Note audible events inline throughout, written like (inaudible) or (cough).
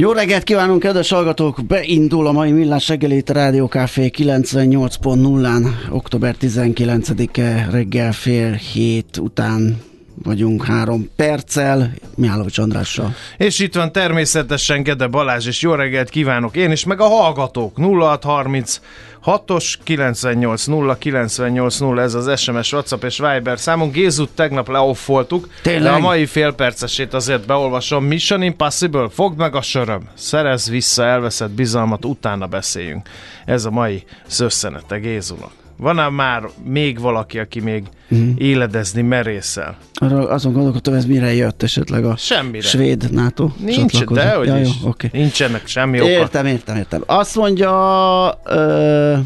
Jó reggelt kívánunk, kedves hallgatók! Beindul a mai Millás reggelét Rádió Café 98.0-án, október 19-e reggel fél hét után vagyunk három perccel, Mihálovics Andrással. És itt van természetesen Gede Balázs, és jó reggelt kívánok én is, meg a hallgatók 0630 6-os 980 980 ez az SMS, WhatsApp és Viber számunk. Gézut tegnap leoffoltuk, Tényleg? de a mai félpercesét azért beolvasom. Mission Impossible, fogd meg a söröm, szerez vissza elveszett bizalmat, utána beszéljünk. Ez a mai szösszenete Gézunak. Van-e már még valaki, aki még mm. éledezni merészel? Arra azon gondolkodtam, ez mire jött esetleg a Semmire. svéd NATO Nincs, de hogy ja, is. jó, okay. Nincsenek semmi oka. Értem, értem, értem. Azt mondja, ö,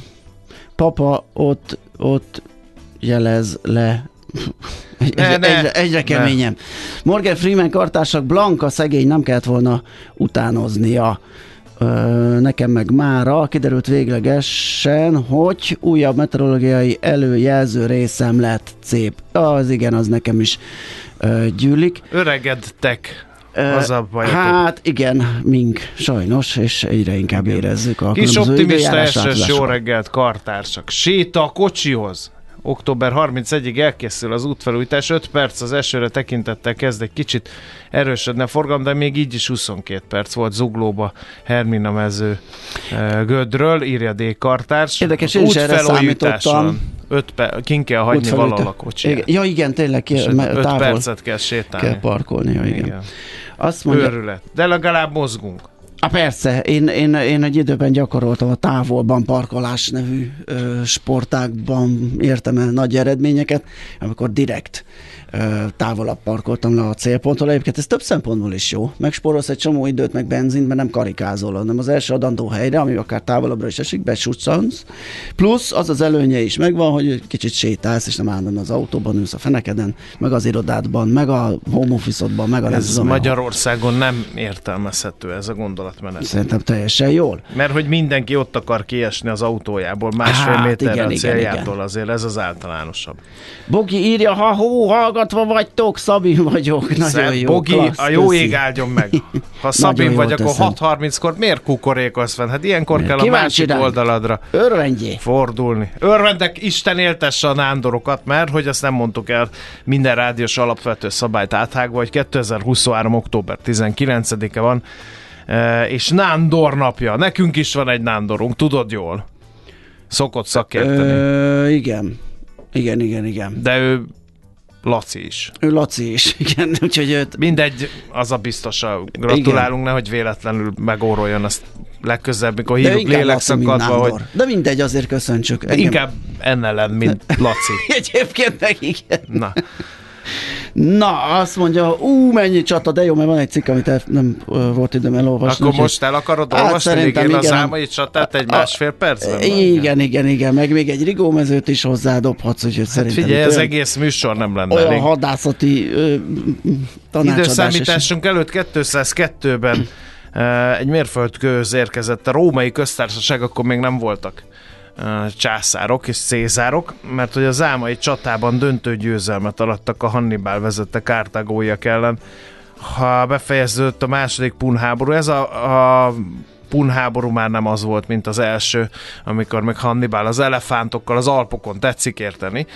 papa ott, ott jelez le egy, Ne, egyre, ne, egyre, keményebb. Morgan Freeman kartársak Blanka szegény nem kellett volna utánoznia. Nekem meg mára kiderült véglegesen, hogy újabb meteorológiai előjelző részem lett szép. Az igen, az nekem is gyűlik. Öregedtek. Az a bajotok. Hát igen, mink sajnos, és egyre inkább érezzük a Kis optimista esős, jó reggelt, kartársak. Séta a kocsihoz. Október 31-ig elkészül az útfelújítás, 5 perc az esőre tekintettel kezd egy kicsit erősödni a forgalom, de még így is 22 perc volt zuglóba Hermina mező eh, Gödről, írja D. Kartárs. Érdekes, én is erre számítottam. öt pe- kin kell hagyni valahol a kocsiját. Ja igen, tényleg, És ki, me- 5 távol percet kell sétálni. kell parkolni. Ja. Igen. igen. Azt mondja, Őrület. De legalább mozgunk. Á, persze, én, én, én egy időben gyakoroltam a távolban parkolás nevű ö, sportákban, értem el nagy eredményeket, amikor direkt távolabb parkoltam le a célponttól. Egyébként ez több szempontból is jó. Megspórolsz egy csomó időt, meg benzint, mert nem karikázol, hanem az első adandó helyre, ami akár távolabbra is esik, besuccansz. Plusz az az előnye is megvan, hogy kicsit sétálsz, és nem állandóan az autóban ülsz a fenekeden, meg az irodádban, meg a home office-odban, meg a Ez ahol. Magyarországon nem értelmezhető ez a gondolatmenet. Szerintem teljesen jól. Mert hogy mindenki ott akar kiesni az autójából másfél Hát, méterre igen, a igen, céljától, igen. azért ez az általánosabb. Bogi írja, ha hó, hallgatva vagytok, Szabi vagyok. Nagyon Szebb jó, Bogi, klassz, a jó köszi. ég áldjon meg. Ha (laughs) Szabin vagy, akkor teszem. 6.30-kor miért kukorékolsz fenn? Hát ilyenkor kell a Kíváncsi másik ránk. oldaladra Örvendjé. fordulni. Örvendek, Isten éltesse a nándorokat, mert hogy azt nem mondtuk el minden rádiós alapvető szabályt áthágva, hogy 2023. október 19-e van, eh, és Nándor napja. Nekünk is van egy Nándorunk, tudod jól. Szokott szakérteni. Ö, igen. Igen, igen, igen. De ő Laci is. Ő Laci is, (laughs) igen, úgyhogy őt... Mindegy, az a biztos, gratulálunk, nehogy véletlenül megóroljon azt legközelebb, mikor hívjuk lélekszakadva, hogy. De mindegy, azért köszöntsük. Engem- inkább enne ellen, mint Laci. (laughs) Egyébként meg igen. Na, Na, azt mondja, ú, mennyi csata, de jó, mert van egy cikk, amit el, nem ö, volt időm elolvasni. Akkor most el akarod Hát olvasni szerintem végén igen. álmai csatát egy A- másfél percben? Igen, igen, igen, meg még egy rigómezőt is hozzádobhatsz, úgyhogy szerintem Hát Figyelj, itt az olyan, egész műsor nem lenne olyan elég. hadászati ö, tanácsadás. Időszámításunk előtt 202-ben eh, egy mérföldkőhöz érkezett a római köztársaság, akkor még nem voltak császárok és cézárok, mert hogy a zámai csatában döntő győzelmet arattak a Hannibal vezette kártágóiak ellen. Ha befejeződött a második pun háború, ez a, a pun háború már nem az volt, mint az első, amikor meg Hannibal az elefántokkal az Alpokon tetszik érteni.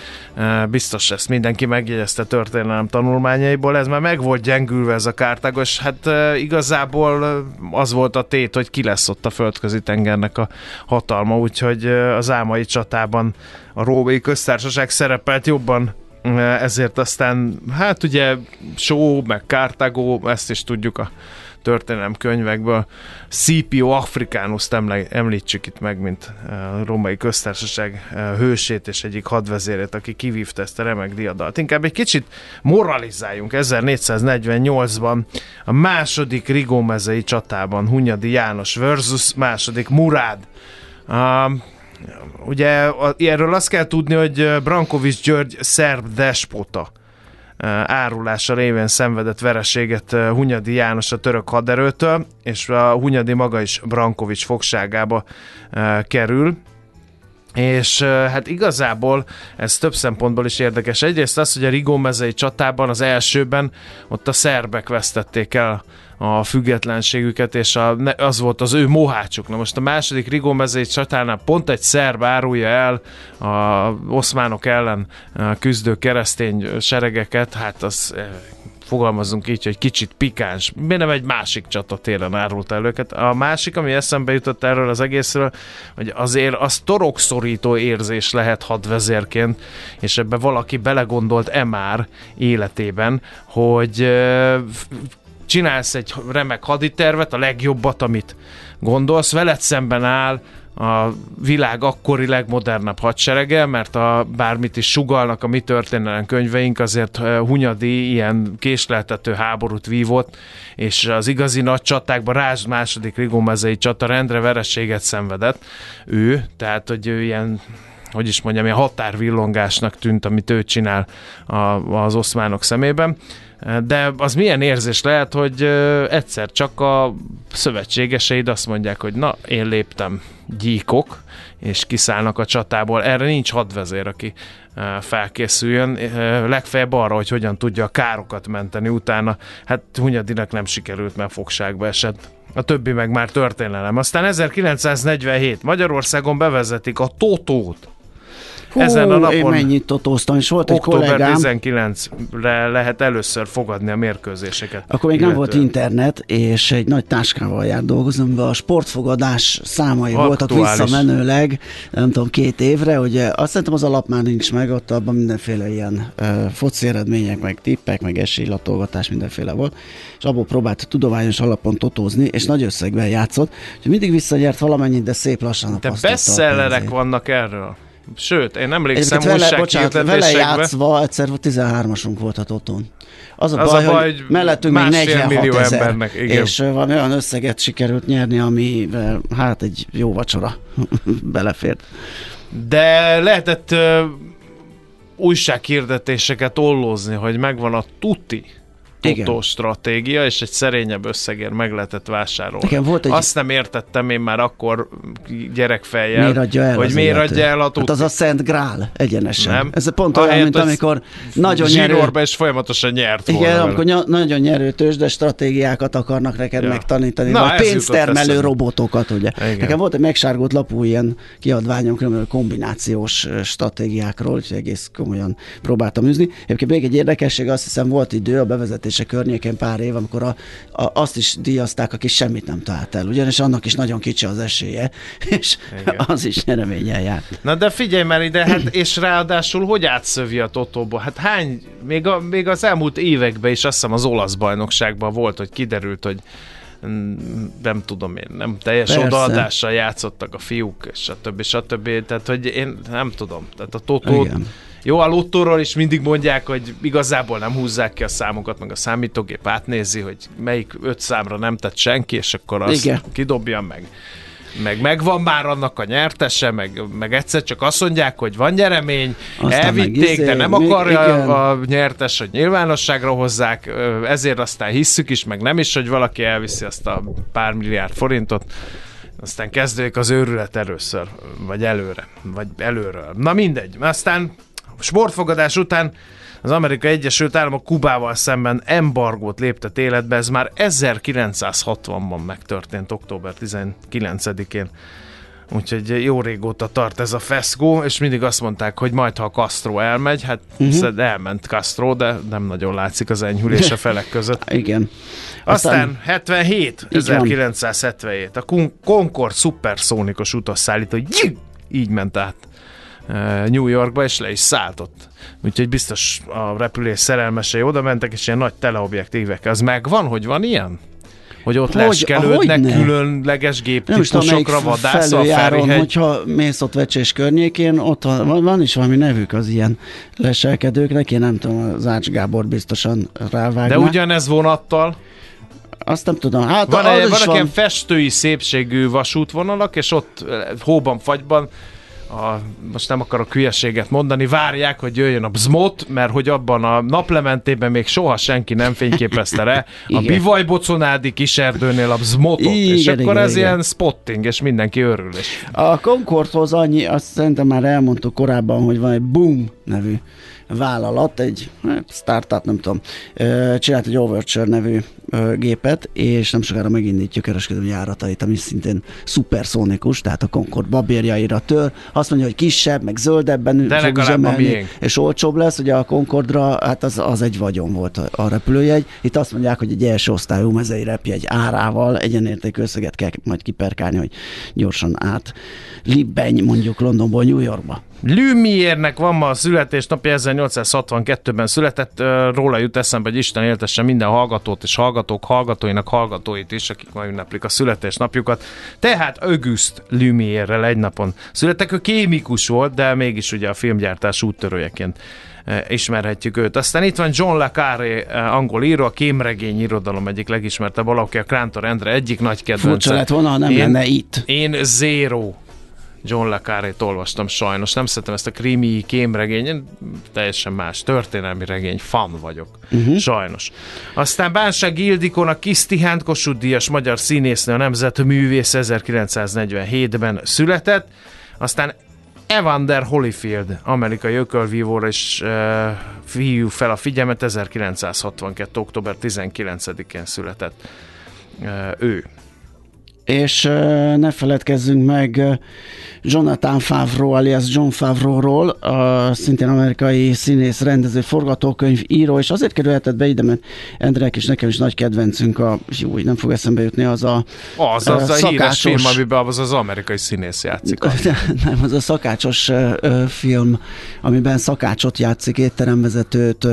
Biztos ezt mindenki megjegyezte történelem tanulmányaiból, ez már meg volt gyengülve ez a kártágos, hát igazából az volt a tét, hogy ki lesz ott a földközi tengernek a hatalma, úgyhogy az álmai csatában a római köztársaság szerepelt jobban ezért aztán, hát ugye Só, meg Kártágó, ezt is tudjuk a történelem könyvekből. Scipio Africanus említsük itt meg, mint a római köztársaság eh, hősét és egyik hadvezérét, aki kivívta ezt a remek diadalt. Inkább egy kicsit moralizáljunk. 1448-ban a második rigómezei csatában Hunyadi János versus második Murád. Um, Ugye erről azt kell tudni, hogy Brankovics György szerb despota eh, árulása révén szenvedett vereséget eh, Hunyadi János a török haderőtől, és a Hunyadi maga is Brankovics fogságába eh, kerül. És eh, hát igazából ez több szempontból is érdekes. Egyrészt az, hogy a Rigó mezei csatában, az elsőben ott a szerbek vesztették el a függetlenségüket, és a, az volt az ő mohácsuk. Na most a második Rigó mezei csatánál pont egy szerb árulja el a oszmánok ellen eh, küzdő keresztény seregeket, hát az eh, fogalmazunk így, hogy kicsit pikáns. Miért nem egy másik csata télen árult el őket? A másik, ami eszembe jutott erről az egészről, hogy azért az torokszorító érzés lehet hadvezérként, és ebbe valaki belegondolt-e már életében, hogy f- csinálsz egy remek haditervet, a legjobbat, amit gondolsz, veled szemben áll a világ akkori legmodernebb hadserege, mert a, bármit is sugalnak a mi történelem könyveink, azért eh, Hunyadi ilyen késleltető háborút vívott, és az igazi nagy csatákban Rázs második rigómezei csata rendre vereséget szenvedett ő, tehát hogy ő ilyen hogy is mondjam, ilyen határvillongásnak tűnt, amit ő csinál a, az oszmánok szemében. De az milyen érzés lehet, hogy egyszer csak a szövetségeseid azt mondják, hogy na, én léptem gyíkok, és kiszállnak a csatából. Erre nincs hadvezér, aki felkészüljön. Legfeljebb arra, hogy hogyan tudja a károkat menteni utána. Hát Hunyadinak nem sikerült, mert fogságba esett. A többi meg már történelem. Aztán 1947 Magyarországon bevezetik a Totót. Hú, Ezen a Én napon mennyit totóztam, és volt egy kollégám, 19-re lehet először fogadni a mérkőzéseket. Akkor még nem volt Illetően. internet, és egy nagy táskával járt dolgozni, amiben a sportfogadás számai voltak Aktuális. visszamenőleg, nem tudom, két évre, ugye azt szerintem az alap már nincs meg, ott abban mindenféle ilyen uh, foci eredmények, meg tippek, meg esélylatolgatás mindenféle volt, és abból próbált tudományos alapon totózni, és nagy összegben játszott, és mindig visszanyert valamennyit, de szép lassan a a bestsellerek vannak erről. Sőt, én emlékszem Egyébként vele, bocsánat, vele játszva egyszer 13-asunk volt a Totón. Az a Az baj, a baj, hogy mellettünk még másfél 46 millió ezer, embernek, igen. és valami olyan összeget sikerült nyerni, ami hát egy jó vacsora (laughs) belefért. De lehetett uh, újsághirdetéseket ollózni, hogy megvan a tuti. Totó stratégia, és egy szerényebb összegért meg lehetett vásárolni. Igen, volt egy- Azt nem értettem én már akkor gyerekfejjel, Miért adja el hogy miért adja el a. Hát az a Szent Grál egyenesen. Nem. Ez pont Ahelyett, olyan, mint hogy amikor nagyon nyerő... És folyamatosan nyert volna Igen, vele. amikor ny- nagyon nyerő tőzsde stratégiákat akarnak neked Ja. megtanítani, Na, vagy pénztermelő robotokat, ugye. Igen. Nekem volt egy megsárgott lapú ilyen kiadványom, különböző kombinációs stratégiákról, úgyhogy egész komolyan próbáltam űzni. Egyébként még egy érdekesség, azt hiszem volt idő a bevezetése környékén pár év, amikor a, a, azt is díjazták, aki semmit nem talált el, ugyanis annak is nagyon kicsi az esélye, (laughs) és Igen. az is nyereménnyel járt. Na de figyelj már ide, hát és ráadásul hogy átszövi a Totóba? Hát hány, még, a, még az elmúlt években is azt hiszem az olasz bajnokságban volt, hogy kiderült, hogy mm, nem tudom én, nem teljes Persze. odaadással játszottak a fiúk, és stb. stb. Tehát, hogy én nem tudom. Tehát a Totót Igen. Jó, a lottóról is mindig mondják, hogy igazából nem húzzák ki a számokat, meg a számítógép átnézi, hogy melyik öt számra nem tett senki, és akkor azt Igen. kidobja meg. Meg megvan már annak a nyertese, meg, meg egyszer csak azt mondják, hogy van nyeremény, Aztán elvitték, izé, de nem akarja igen. a nyertes, hogy nyilvánosságra hozzák, ezért aztán hisszük is, meg nem is, hogy valaki elviszi azt a pár milliárd forintot, aztán kezdődik az őrület először, vagy előre, vagy előről. Na mindegy. Aztán sportfogadás után az Amerikai Egyesült Államok Kubával szemben embargót léptet életbe, ez már 1960-ban megtörtént, október 19-én. Úgyhogy jó régóta tart ez a feszkó, és mindig azt mondták, hogy majd ha Castro elmegy, hát uh-huh. elment Castro, de nem nagyon látszik az enyhülés a (laughs) felek között. Igen. Aztán 77, Így van. 1977, a Con- Concorde szuperszónikus utasszállító így, ment át New Yorkba, és le is szállt ott. Úgyhogy biztos a repülés szerelmesei oda mentek, és ilyen nagy teleobjektívek. Az megvan, hogy van ilyen? Hogy ott Hogy- leskelődnek hogyne? különleges géptípusokra vadász a Ferihegy. hogyha mész ott Vecsés környékén, ott van, van- van is valami nevük az ilyen leselkedőknek, én nem tudom, az Ács Gábor biztosan rávágná. De ugyanez vonattal. Azt nem tudom, hát Van, is vannak van. ilyen festői szépségű vasútvonalak, és ott eh, hóban, fagyban a, most nem akarok hülyeséget mondani, várják, hogy jöjjön a bzmot, mert hogy abban a naplementében még soha senki nem fényképezte le a. Bivajboconádi kiserdőnél a bzmotot, és Igen, akkor igen, ez igen. ilyen spotting, és mindenki örül. És A Concordhoz annyi, azt szerintem már elmondtuk korábban, hogy van egy Boom nevű vállalat, egy hát, startup, nem tudom, ö, csinált egy Overture nevű ö, gépet, és nem sokára megindítja kereskedelmi járatait, ami szintén szuperszónikus, tehát a Concord babérjaira tör. Azt mondja, hogy kisebb, meg zöldebben De fog üzemelni, és olcsóbb lesz, ugye a Concordra, hát az, az egy vagyon volt a, a repülőjegy. Itt azt mondják, hogy egy első osztályú mezei repjegy árával egyenértékű összeget kell majd kiperkálni, hogy gyorsan át libbenj mondjuk Londonból New Yorkba. Lumière-nek van ma a születésnapja, 1862-ben született, róla jut eszembe, hogy Isten éltesse minden hallgatót és hallgatók hallgatóinak hallgatóit is, akik ma ünneplik a születésnapjukat. Tehát Auguste Lumière-rel egy napon születtek, ő kémikus volt, de mégis ugye a filmgyártás úttörőjeként ismerhetjük őt. Aztán itt van John Le Carré, angol író, a kémregény irodalom egyik legismertebb alakja, Krántor Endre egyik nagy kedvence. Furcsa lett volna, ha nem Én- lenne itt. Én Zero John Le Carré-t olvastam sajnos. Nem szeretem ezt a krimi kémregény, én teljesen más történelmi regény, fan vagyok. Uh-huh. Sajnos. Aztán Bánság Ildikon a Kis Tihánt Kossuth Díjas magyar színésznő, a nemzetművész 1947-ben született. Aztán Evander Holyfield, amerikai ökölvívóra is uh, hívjuk fel a figyelmet, 1962. október 19-én született uh, ő. És ne feledkezzünk meg Jonathan Favreau, alias John Favreau-ról, a szintén amerikai színész, rendező, forgatókönyv, író, és azért kerülhetett be ide, mert Endrek és nekem is nagy kedvencünk a, jó, nem fog eszembe jutni, az a Az az a híres szakácsos- film, amiben az az amerikai színész játszik. (laughs) nem, az a szakácsos film, amiben szakácsot játszik, étteremvezetőt,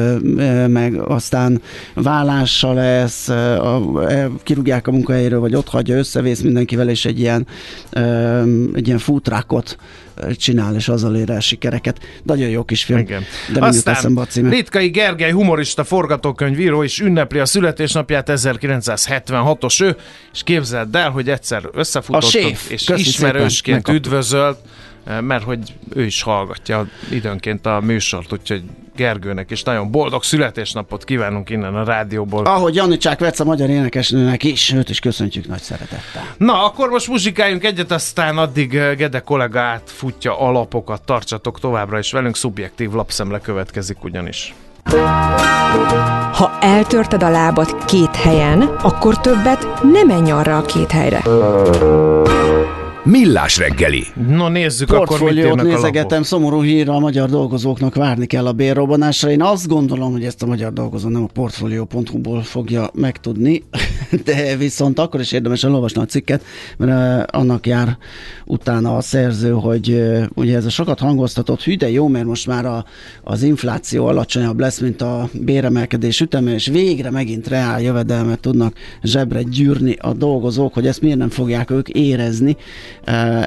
meg aztán vállása lesz, a, kirúgják a munkahelyéről, vagy ott hagyja, összevész mindenkivel, és egy ilyen, egy ilyen futrákot csinál, és azzal ér el sikereket. Nagyon jó kis film. Igen. De nem jut eszembe a címe. Litkai Gergely humorista, forgatókönyvíró is ünnepli a születésnapját 1976-os ő, és képzeld el, hogy egyszer összefutottunk, és Köszi ismerősként szépen, megkaptuk. Eh, mert hogy ő is hallgatja időnként a műsort, úgyhogy Gergőnek is nagyon boldog születésnapot kívánunk innen a rádióból. Ahogy Janicsák Vec a magyar énekesnőnek is, őt is köszöntjük nagy szeretettel. Na, akkor most muzsikáljunk egyet, aztán addig eh, Gede kollégát futja alapokat, tartsatok továbbra is velünk, szubjektív lapszemle következik ugyanis. Ha eltörted a lábad két helyen, akkor többet nem menj arra a két helyre. Millás reggeli. No, nézzük akkor, mit Portfóliót írnak a lapok. nézegetem, szomorú hír a magyar dolgozóknak várni kell a bérrobbanásra. Én azt gondolom, hogy ezt a magyar dolgozó nem a portfolio.hu-ból fogja megtudni. (laughs) de viszont akkor is érdemes elolvasni a cikket, mert annak jár utána a szerző, hogy ugye ez a sokat hangoztatott hű, de jó, mert most már a, az infláció alacsonyabb lesz, mint a béremelkedés üteme, és végre megint reál jövedelmet tudnak zsebre gyűrni a dolgozók, hogy ezt miért nem fogják ők érezni,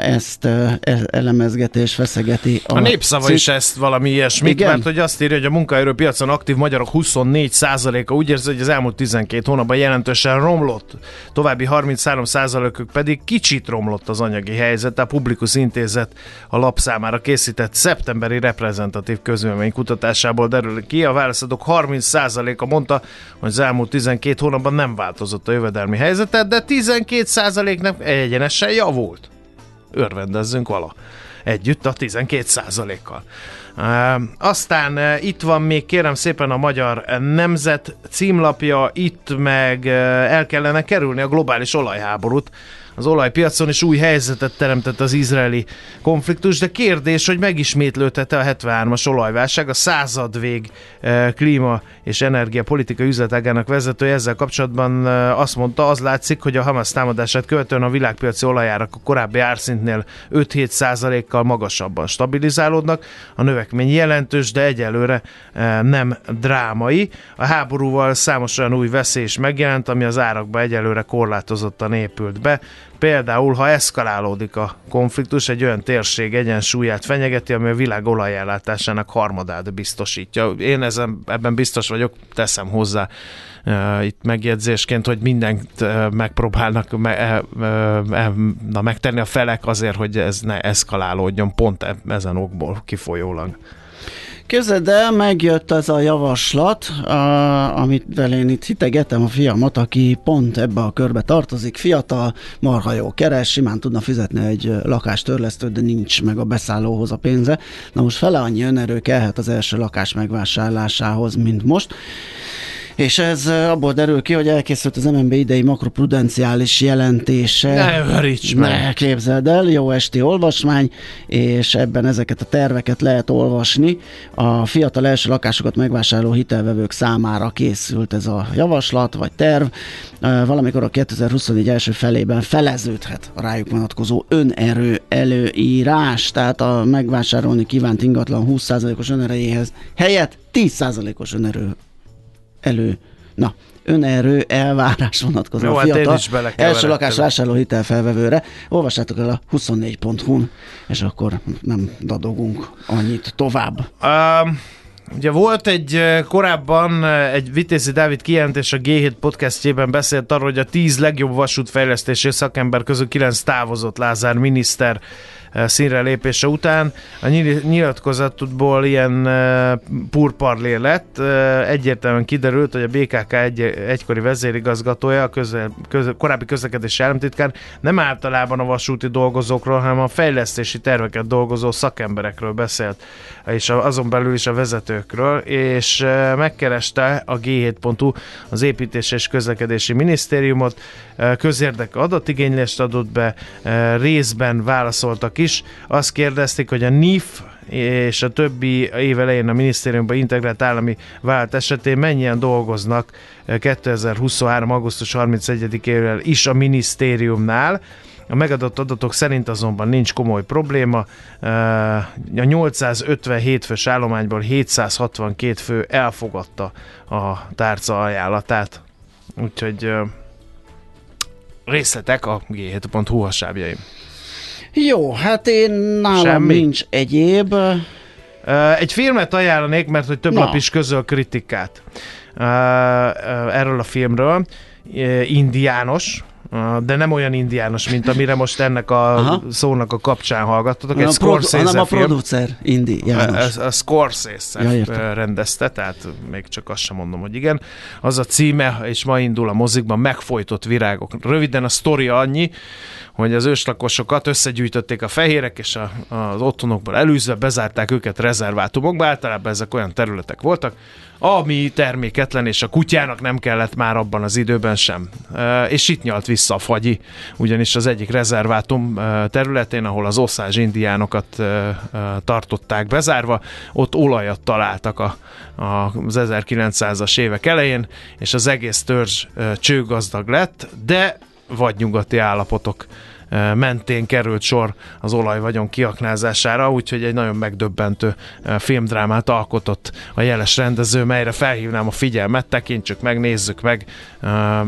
ezt e, elemezgeti és feszegeti. A, a népszava cikk. is ezt valami ilyesmit, Igen? mert hogy azt írja, hogy a munkaerőpiacon aktív magyarok 24%-a úgy érzi, hogy az elmúlt 12 hónapban jelentősen romlott, további 33%-ük pedig kicsit romlott az anyagi helyzet. A Publikus Intézet a lap számára készített szeptemberi reprezentatív közvélemény kutatásából derül ki. A válaszadók 30%-a mondta, hogy az elmúlt 12 hónapban nem változott a jövedelmi helyzetet, de 12%-nak egyenesen javult. Örvendezzünk vala együtt a 12%-kal. Aztán itt van még kérem szépen a Magyar Nemzet címlapja, itt meg el kellene kerülni a globális olajháborút, az olajpiacon, és új helyzetet teremtett az izraeli konfliktus, de kérdés, hogy megismétlődhet a 73-as olajválság, a századvég eh, klíma és energiapolitika üzletágának vezetője ezzel kapcsolatban eh, azt mondta, az látszik, hogy a Hamas támadását követően a világpiaci olajárak a korábbi árszintnél 5-7 százalékkal magasabban stabilizálódnak. A növekmény jelentős, de egyelőre eh, nem drámai. A háborúval számos olyan új veszély is megjelent, ami az árakba egyelőre korlátozottan épült be. Például, ha eszkalálódik a konfliktus, egy olyan térség egyensúlyát fenyegeti, ami a világ olajellátásának harmadát biztosítja. Én ezen, ebben biztos vagyok, teszem hozzá uh, itt megjegyzésként, hogy mindent uh, megpróbálnak me, uh, uh, na, megtenni a felek azért, hogy ez ne eszkalálódjon, pont e, ezen okból kifolyólag. Képzeld el, megjött ez a javaslat, a, amit én itt hitegetem a fiamat, aki pont ebbe a körbe tartozik, fiatal, marha jó keres, simán tudna fizetni egy lakástörlesztőt, de nincs meg a beszállóhoz a pénze. Na most fele annyi önerő kellhet az első lakás megvásárlásához, mint most és ez abból derül ki, hogy elkészült az MNB idei makroprudenciális jelentése. Ne öríts Ne képzeld el, jó esti olvasmány, és ebben ezeket a terveket lehet olvasni. A fiatal első lakásokat megvásárló hitelvevők számára készült ez a javaslat, vagy terv. Valamikor a 2024 első felében feleződhet a rájuk vonatkozó önerő előírás, tehát a megvásárolni kívánt ingatlan 20%-os önerejéhez helyett 10%-os önerő elő. Na, önerő elvárás vonatkozó Jó, a hát fiatal hát első lakás vásárló hitelfelvevőre. Olvassátok el a 24.hu-n, és akkor nem dadogunk annyit tovább. Um, Ugye volt egy korábban egy Vitézi Dávid kijelentés a G7 podcastjében beszélt arról, hogy a 10 legjobb vasútfejlesztési szakember közül 9 távozott Lázár miniszter színre lépése után. A nyilatkozatból ilyen purparlé lett. Egyértelműen kiderült, hogy a BKK egy, egykori vezérigazgatója, a közel, közel, korábbi közlekedési államtitkár nem általában a vasúti dolgozókról, hanem a fejlesztési terveket dolgozó szakemberekről beszélt, és azon belül is a vezetőkről, és megkereste a G7.hu az építés és közlekedési minisztériumot, közérdek adatigénylést adott be, részben válaszoltak is. Azt kérdezték, hogy a NIF és a többi év elején a minisztériumban integrált állami vállalat esetén mennyien dolgoznak 2023. augusztus 31-ével is a minisztériumnál. A megadott adatok szerint azonban nincs komoly probléma. A 857 fős állományból 762 fő elfogadta a tárca ajánlatát. Úgyhogy részletek a g7.hu hasábjaim. Jó, hát én nálam Semmi. nincs egyéb. Egy filmet ajánlanék, mert hogy több Na. lap is közöl kritikát erről a filmről. Indiános, de nem olyan indiános, mint amire most ennek a Aha. szónak a kapcsán hallgattatok. Egy Scorsese hanem a producer indiános. A, a Scorsese ja, rendezte, tehát még csak azt sem mondom, hogy igen. Az a címe, és ma indul a mozikban, Megfojtott virágok. Röviden a sztori annyi, hogy az őslakosokat összegyűjtötték a fehérek, és a, az otthonokból elűzve bezárták őket rezervátumokba. Általában ezek olyan területek voltak, ami terméketlen, és a kutyának nem kellett már abban az időben sem és itt nyalt vissza a fagyi, ugyanis az egyik rezervátum területén, ahol az oszázs indiánokat tartották bezárva, ott olajat találtak a, az 1900-as évek elején, és az egész törzs csőgazdag lett, de vagy nyugati állapotok mentén került sor az olajvagyon kiaknázására, úgyhogy egy nagyon megdöbbentő filmdrámát alkotott a jeles rendező, melyre felhívnám a figyelmet, tekintsük meg, nézzük meg,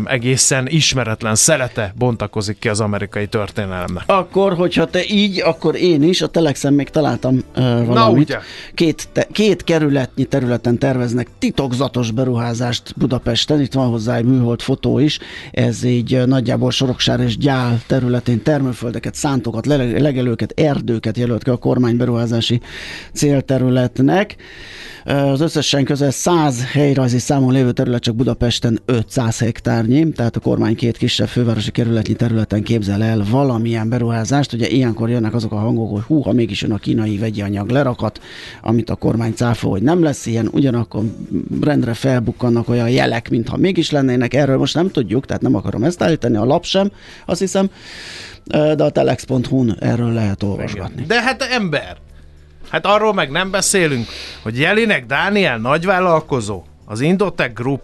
egészen ismeretlen szelete bontakozik ki az amerikai történelemnek. Akkor, hogyha te így, akkor én is, a Telexen még találtam uh, valamit. Na, ugye? Két, te, két kerületnyi területen terveznek titokzatos beruházást Budapesten, itt van hozzá egy műhold fotó is, ez így nagyjából Soroksár és Gyál területén termőföldeket, szántokat, legelőket, erdőket jelölt ki a kormány beruházási célterületnek. Az összesen közel 100 helyrajzi számon lévő terület csak Budapesten 500 hektárnyi, tehát a kormány két kisebb fővárosi kerületnyi területen képzel el valamilyen beruházást. Ugye ilyenkor jönnek azok a hangok, hogy hú, ha mégis jön a kínai vegyi anyag lerakat, amit a kormány cáfol, hogy nem lesz ilyen, ugyanakkor rendre felbukkannak olyan jelek, mintha mégis lennének. Erről most nem tudjuk, tehát nem akarom ezt állítani, a lap sem, azt hiszem, de a telex.hu-n erről lehet olvasgatni. De hát ember, hát arról meg nem beszélünk, hogy Jelinek Dániel nagyvállalkozó, az Indotech Group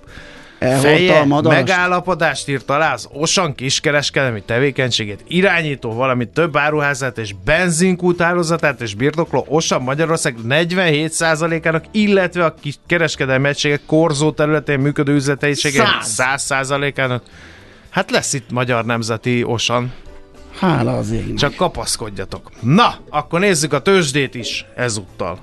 feje megállapodást írt alá az Osan kiskereskedelmi tevékenységét irányító, valamint több áruházát és benzinkút hálózatát és birtokló Osan Magyarország 47%-ának, illetve a kereskedelmi egységek korzó területén működő üzleteiségek 100%-ának. Hát lesz itt Magyar Nemzeti Osan. Hála az égnek. Csak kapaszkodjatok. Na, akkor nézzük a tőzsdét is ezúttal.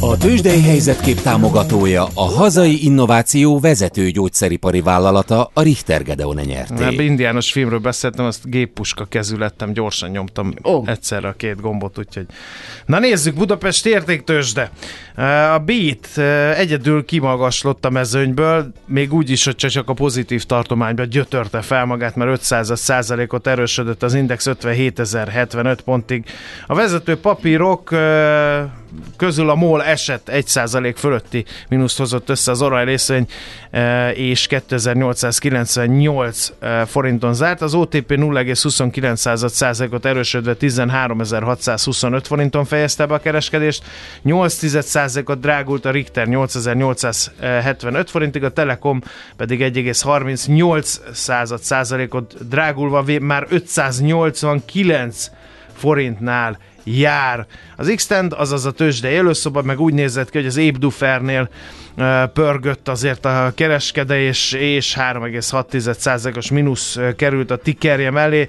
A tőzsdei helyzetkép támogatója a hazai innováció vezető gyógyszeripari vállalata a Richter Gedeon nyerté. Ebben indiános filmről beszéltem, azt géppuska kezű lettem, gyorsan nyomtam oh. egyszerre a két gombot, úgyhogy... Na nézzük, Budapest értéktőzsde. A Beat egyedül kimagaslott a mezőnyből, még úgy is, hogy csak a pozitív tartományban gyötörte fel magát, mert 500 százalékot erősödött az Index 57.075 pontig. A vezető papírok közül a MOL esett 1% fölötti mínuszt hozott össze az oraj részvény, és 2898 forinton zárt. Az OTP 0,29%-ot erősödve 13.625 forinton fejezte be a kereskedést, 8 ot drágult a Richter 8875 forintig, a Telekom pedig 1,38 százalékot drágulva már 589 forintnál jár. Az x azaz a tőzsdei előszoba, meg úgy nézett ki, hogy az Ébdufernél pörgött azért a kereskedés, és 3,6%-os mínusz került a tikerje mellé,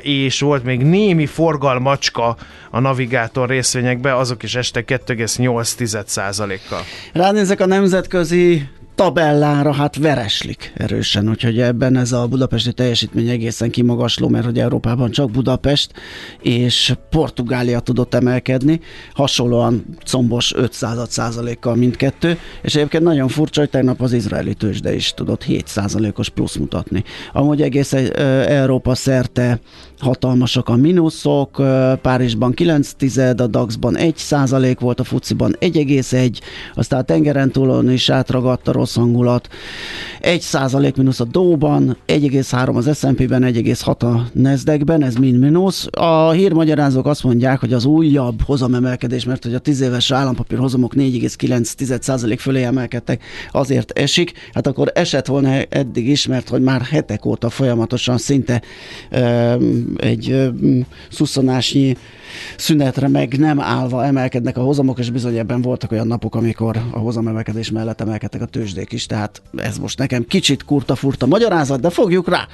és volt még némi forgalmacska a navigátor részvényekbe, azok is este 2,8%-kal. Ránézek a nemzetközi tabellára hát vereslik erősen, úgyhogy ebben ez a budapesti teljesítmény egészen kimagasló, mert hogy Európában csak Budapest és Portugália tudott emelkedni, hasonlóan combos 500 százalékkal mindkettő, és egyébként nagyon furcsa, hogy tegnap az izraeli tőzsde is tudott 7 százalékos plusz mutatni. Amúgy egész Európa szerte hatalmasak a mínuszok, Párizsban 9 tized, a DAX-ban 1 százalék volt, a FUCI-ban 1,1, aztán a tengeren túlon is átragadt a rossz hangulat, 1 százalék mínusz a Dóban, 1,3 az S&P-ben, 1,6 a Nasdaq-ben, ez mind mínusz. A hírmagyarázók azt mondják, hogy az újabb hozamemelkedés, mert hogy a 10 éves állampapír hozamok 4,9 százalék fölé emelkedtek, azért esik, hát akkor esett volna eddig is, mert hogy már hetek óta folyamatosan szinte egy szuszonásnyi szünetre meg nem állva emelkednek a hozamok, és bizony ebben voltak olyan napok, amikor a hozamemelkedés mellett emelkedtek a tőzsdék is, tehát ez most nekem kicsit kurta-furta magyarázat, de fogjuk rá.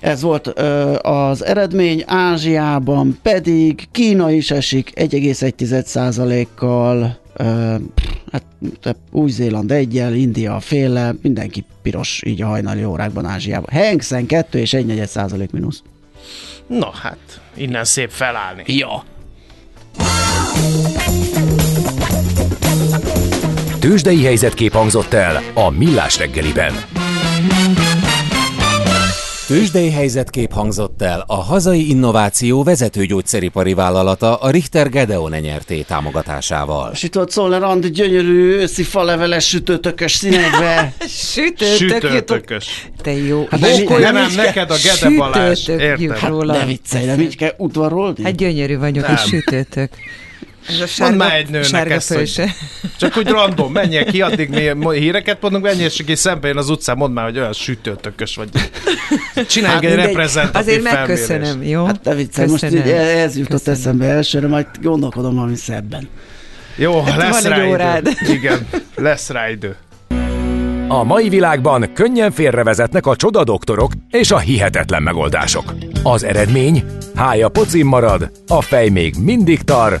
Ez volt ö, az eredmény, Ázsiában pedig Kína is esik 1,1%-kal, hát Új-Zéland egyel, India féle, mindenki piros így a hajnali órákban Ázsiában. Hengsen 2 és 1,4 százalék mínusz. Na hát, innen szép felállni. Ja. Tőzsdei helyzetkép hangzott el a Millás reggeliben. Tőzsdei helyzetkép hangzott el a hazai innováció vezető gyógyszeripari vállalata a Richter Gedeon nyerté támogatásával. És itt volt Szoller Andi gyönyörű őszi faleveles sütőtökös színekbe. (laughs) Sütőtök, Sütőtökös. Te jó. Hát Hát nem- nem nem neked a Gede Balázs. Érted? róla. Ne viccelj, nem így kell udvarolni? Hát gyönyörű vagyok, Nem. és sütőtök. Ez a Mondd sárga, már egy nőnek sárga ezt, hogy (laughs) csak úgy random, menjél ki, addig mi híreket mondunk, menjél, és aki szembe jön az utcán, mondd már, hogy olyan sütőtökös vagy. Csinálj Hát egy reprezentatív Azért felmérést. megköszönöm, jó? Hát ne viccelj, most így ez jutott Köszönöm. eszembe elsőre, majd gondolkodom valami szebben. Jó, Hát lesz van rá egy idő. órád. Igen, lesz rá idő. A mai világban könnyen félrevezetnek a csoda doktorok és a hihetetlen megoldások. Az eredmény? Hája pocim marad, a fej még mindig tar,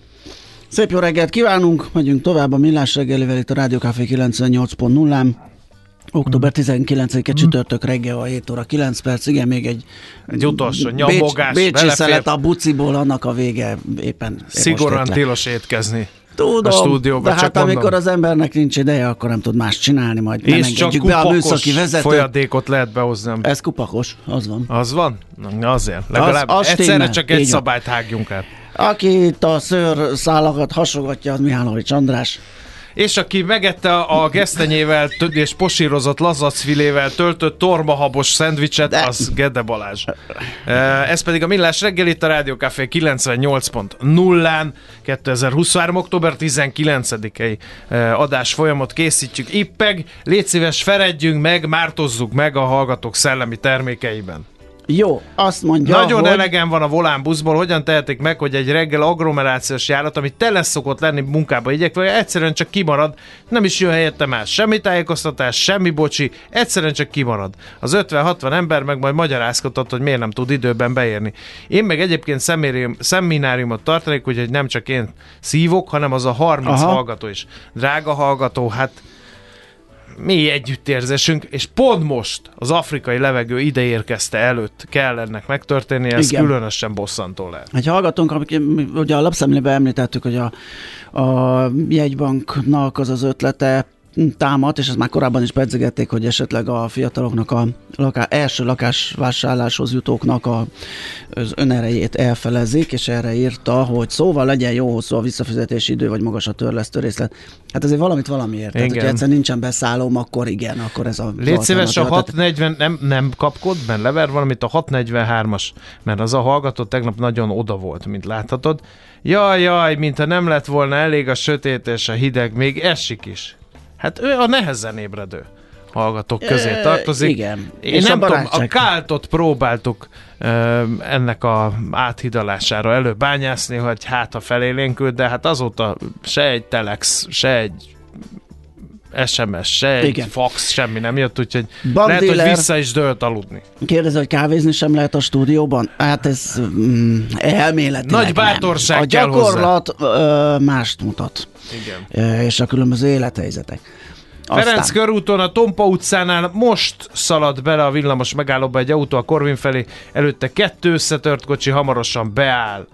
Szép jó reggelt kívánunk, megyünk tovább a Millás reggelivel itt a Rádió Café 98.0-án. Október 19-e csütörtök reggel a 7 óra 9 perc, igen, még egy, Egy utolsó nyomogás, Bécsi belefér. szelet a buciból, annak a vége éppen épp Szigorúan tilos étkezni. Tudom, a stúdióba, de hát amikor mondom. az embernek nincs ideje, akkor nem tud más csinálni, majd nem És csak engedjük be a műszaki vezetőt. folyadékot lehet behozni. Ez kupakos, az van. Az van? Na, azért. Legalább az egyszerre stimmel. csak egy szabályt hágjunk át. Aki itt a szőr szálakat hasogatja, az Mihálovics András. És aki megette a gesztenyével és posírozott lazacfilével töltött tormahabos szendvicset, az Gede Balázs. Eh, Ez pedig a Millás reggel itt a Rádió Café 98.0-án 2023. október 19-i eh, adás folyamot készítjük. Ippeg, légy szíves, feredjünk meg, mártozzuk meg a hallgatók szellemi termékeiben. Jó, azt mondja, Nagyon hogy... elegen van a volán buszból, hogyan tehetik meg, hogy egy reggel agglomerációs járat, ami tele szokott lenni munkába igyekve, egyszerűen csak kimarad, nem is jön helyette más. Semmi tájékoztatás, semmi bocsi, egyszerűen csak kimarad. Az 50-60 ember meg majd magyarázkodott, hogy miért nem tud időben beérni. Én meg egyébként szemérium, szemináriumot tartanék, úgyhogy nem csak én szívok, hanem az a 30 Aha. Aha. hallgató is. Drága hallgató, hát mély együttérzésünk, és pont most az afrikai levegő ide érkezte előtt kell ennek megtörténni, ez Igen. különösen bosszantó lehet. Egy hallgatónk, amik, ugye a lapszemlében említettük, hogy a, a jegybanknak az az ötlete támad, és ezt már korábban is pedzegették, hogy esetleg a fiataloknak a laká, első lakásvásárláshoz jutóknak a, az önerejét elfelezik, és erre írta, hogy szóval legyen jó hosszú a visszafizetési idő, vagy magas a törlesztő részlet. Hát azért valamit valamiért. Tehát, Igen. hogyha egyszer nincsen beszállóm, akkor igen, akkor ez a Légy szíves, a alternatíva. 640, nem, nem kapkod, ben lever valamit a 643-as, mert az a hallgató tegnap nagyon oda volt, mint láthatod. Jaj, jaj, mintha nem lett volna elég a sötét és a hideg, még esik is. Hát ő a nehezen ébredő hallgatók közé Ö, tartozik. igen. Én És a nem tudom, a káltot próbáltuk ö, ennek a áthidalására előbányászni, hogy hát a felélénkült, de hát azóta se egy telex, se egy SMS, se egy Igen. fax, semmi nem jött, úgyhogy Bankdíler. lehet, hogy vissza is dőlt aludni. Kérdezi, hogy kávézni sem lehet a stúdióban? Hát ez mm, elméletileg Nagy bátorság nem. A kell gyakorlat ö, mást mutat. Igen. És a különböző élethelyzetek. Ferenc körúton a Tompa utcánál most szaladt bele a villamos megállóba egy autó a Korvin felé, előtte kettő összetört kocsi hamarosan beáll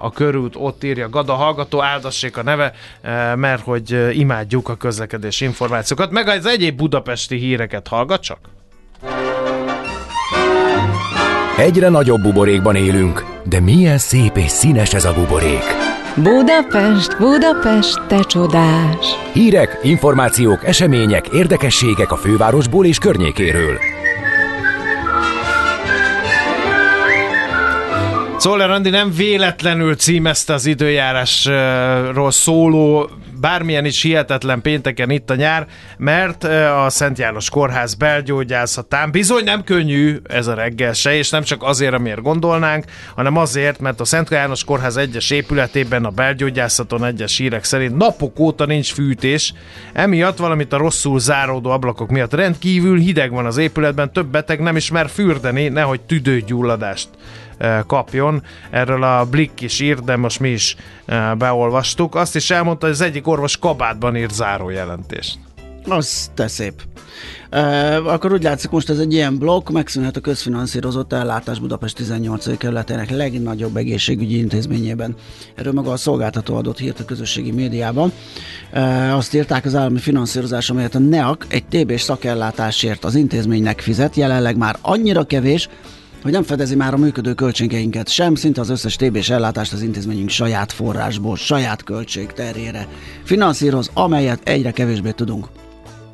a körút, ott írja Gada hallgató, áldassék a neve, mert hogy imádjuk a közlekedés információkat, meg az egyéb budapesti híreket hallgat csak. Egyre nagyobb buborékban élünk, de milyen szép és színes ez a buborék. Budapest, Budapest, te csodás! Hírek, információk, események, érdekességek a fővárosból és környékéről. Czoller Andi nem véletlenül címezte az időjárásról szóló bármilyen is hihetetlen pénteken itt a nyár, mert a Szent János Kórház belgyógyászatán. Bizony nem könnyű ez a reggel se, és nem csak azért, amiért gondolnánk, hanem azért, mert a Szent János Kórház egyes épületében a belgyógyászaton egyes hírek szerint napok óta nincs fűtés, emiatt valamit a rosszul záródó ablakok miatt rendkívül hideg van az épületben, több beteg nem ismer fürdeni, nehogy tüdőgyulladást kapjon. Erről a Blick is írt, de most mi is beolvastuk. Azt is elmondta, hogy az egyik orvos kabátban írt zárójelentést. Az te szép. Uh, akkor úgy látszik, most ez egy ilyen blokk, megszűnhet a közfinanszírozott ellátás Budapest 18. kerületének legnagyobb egészségügyi intézményében. Erről maga a szolgáltató adott hírt a közösségi médiában. Uh, azt írták az állami finanszírozás, amelyet a NEAK egy TB-s szakellátásért az intézménynek fizet, jelenleg már annyira kevés, hogy nem fedezi már a működő költségeinket sem, szinte az összes TB-s ellátást az intézményünk saját forrásból, saját költség terére finanszíroz, amelyet egyre kevésbé tudunk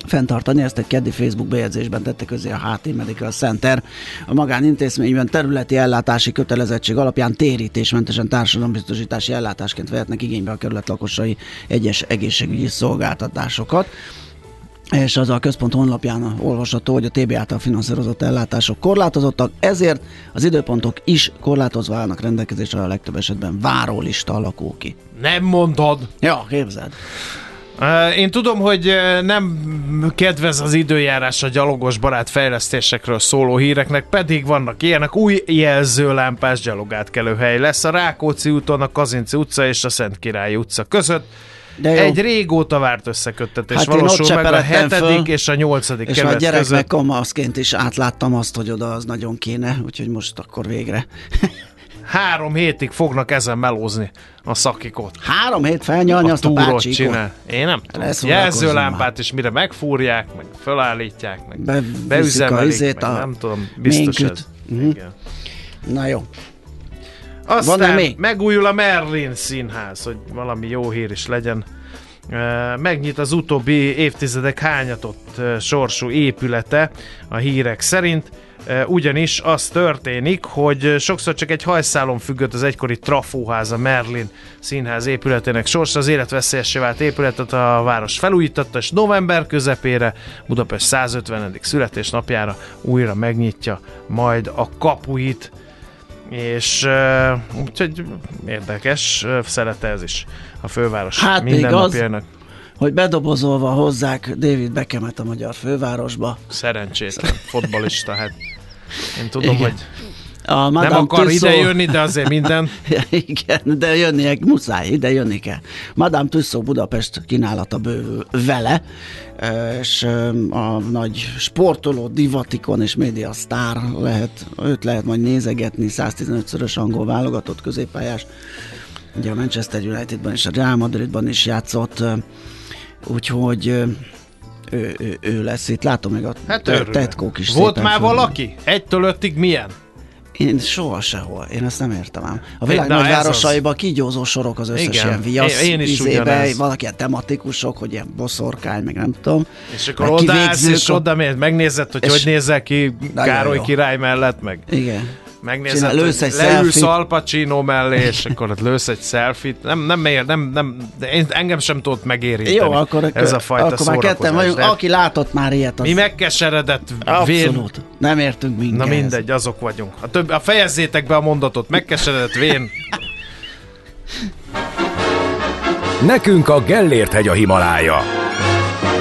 fenntartani. Ezt egy keddi Facebook bejegyzésben tette közé a HT Medical Center. A magánintézményben területi ellátási kötelezettség alapján térítésmentesen társadalombiztosítási ellátásként vehetnek igénybe a kerület lakosai egyes egészségügyi szolgáltatásokat és az a központ honlapján olvasható, hogy a TB által finanszírozott ellátások korlátozottak, ezért az időpontok is korlátozva állnak rendelkezésre, a legtöbb esetben várólista alakul ki. Nem mondod! Ja, képzeld. Én tudom, hogy nem kedvez az időjárás a gyalogos barát fejlesztésekről szóló híreknek, pedig vannak ilyenek. Új jelzőlámpás gyalogátkelőhely lesz a Rákóczi úton, a Kazinci utca és a Szent Király utca között. De jó. Egy régóta várt összeköttetés hát valósul meg a hetedik föl, és a nyolcadik És a gyereknek kamaszként is átláttam azt, hogy oda az nagyon kéne, úgyhogy most akkor végre. (laughs) Három hétig fognak ezen melózni a szakikot. Három hét felnyalni a azt a pácsikot? Csinál. Én nem tudom. Jelzőlámpát is mire megfúrják, meg felállítják, meg Be, beüzemelik, meg a nem tudom, biztos ez. Mm-hmm. Na jó. Aztán Van még? megújul a Merlin színház, hogy valami jó hír is legyen. Megnyit az utóbbi évtizedek hányatott sorsú épülete a hírek szerint ugyanis az történik, hogy sokszor csak egy hajszálon függött az egykori trafóháza Merlin színház épületének sorsa, az életveszélyesé vált épületet a város felújította, és november közepére Budapest 150. születésnapjára újra megnyitja majd a kapuit és uh, úgyhogy érdekes, szerete ez is a főváros hát minden napjának. hogy bedobozolva hozzák David Beckhamet a magyar fővárosba. Szerencsétlen fotbalista, hát én tudom, Igen. hogy a Madame nem akar Tussauds... ide jönni, de azért minden. (laughs) Igen, de jönnie, muszáj, ide jönni kell. Madame Tussauds Budapest kínálata bővül vele, és a nagy sportoló, divatikon és média sztár lehet, őt lehet majd nézegetni, 115-szörös angol válogatott középpályás, ugye a Manchester Unitedban és a Real Madridban is játszott, úgyhogy ő, ő, ő lesz itt. Látom meg a hát tetkók is Volt már valaki? Egytől ötig milyen? Én soha sehol. Én ezt nem értem ám. A világ Na, nagyvárosaiban kigyózó sorok az összes Igen. ilyen viasz én, én is izébe, vannak ilyen tematikusok, hogy ilyen boszorkány, meg nem tudom. És akkor odaállsz, és oda megnézed, hogy és hogy nézel ki Károly király mellett, meg. Igen megnézed, lősz egy leülsz Al Pacino mellé, és akkor ott lősz egy selfie-t. Nem, nem, nem, nem, nem de én, engem sem tudott megérinteni Jó, akkor, ez a fajta akkor már ketten vagyunk, aki látott már ilyet. Az... Mi megkeseredett Abszolút. Vén... Nem értünk minket. Na mindegy, azok vagyunk. A, több, a fejezzétek be a mondatot, megkeseredett vén. (laughs) Nekünk a Gellért hegy a Himalája.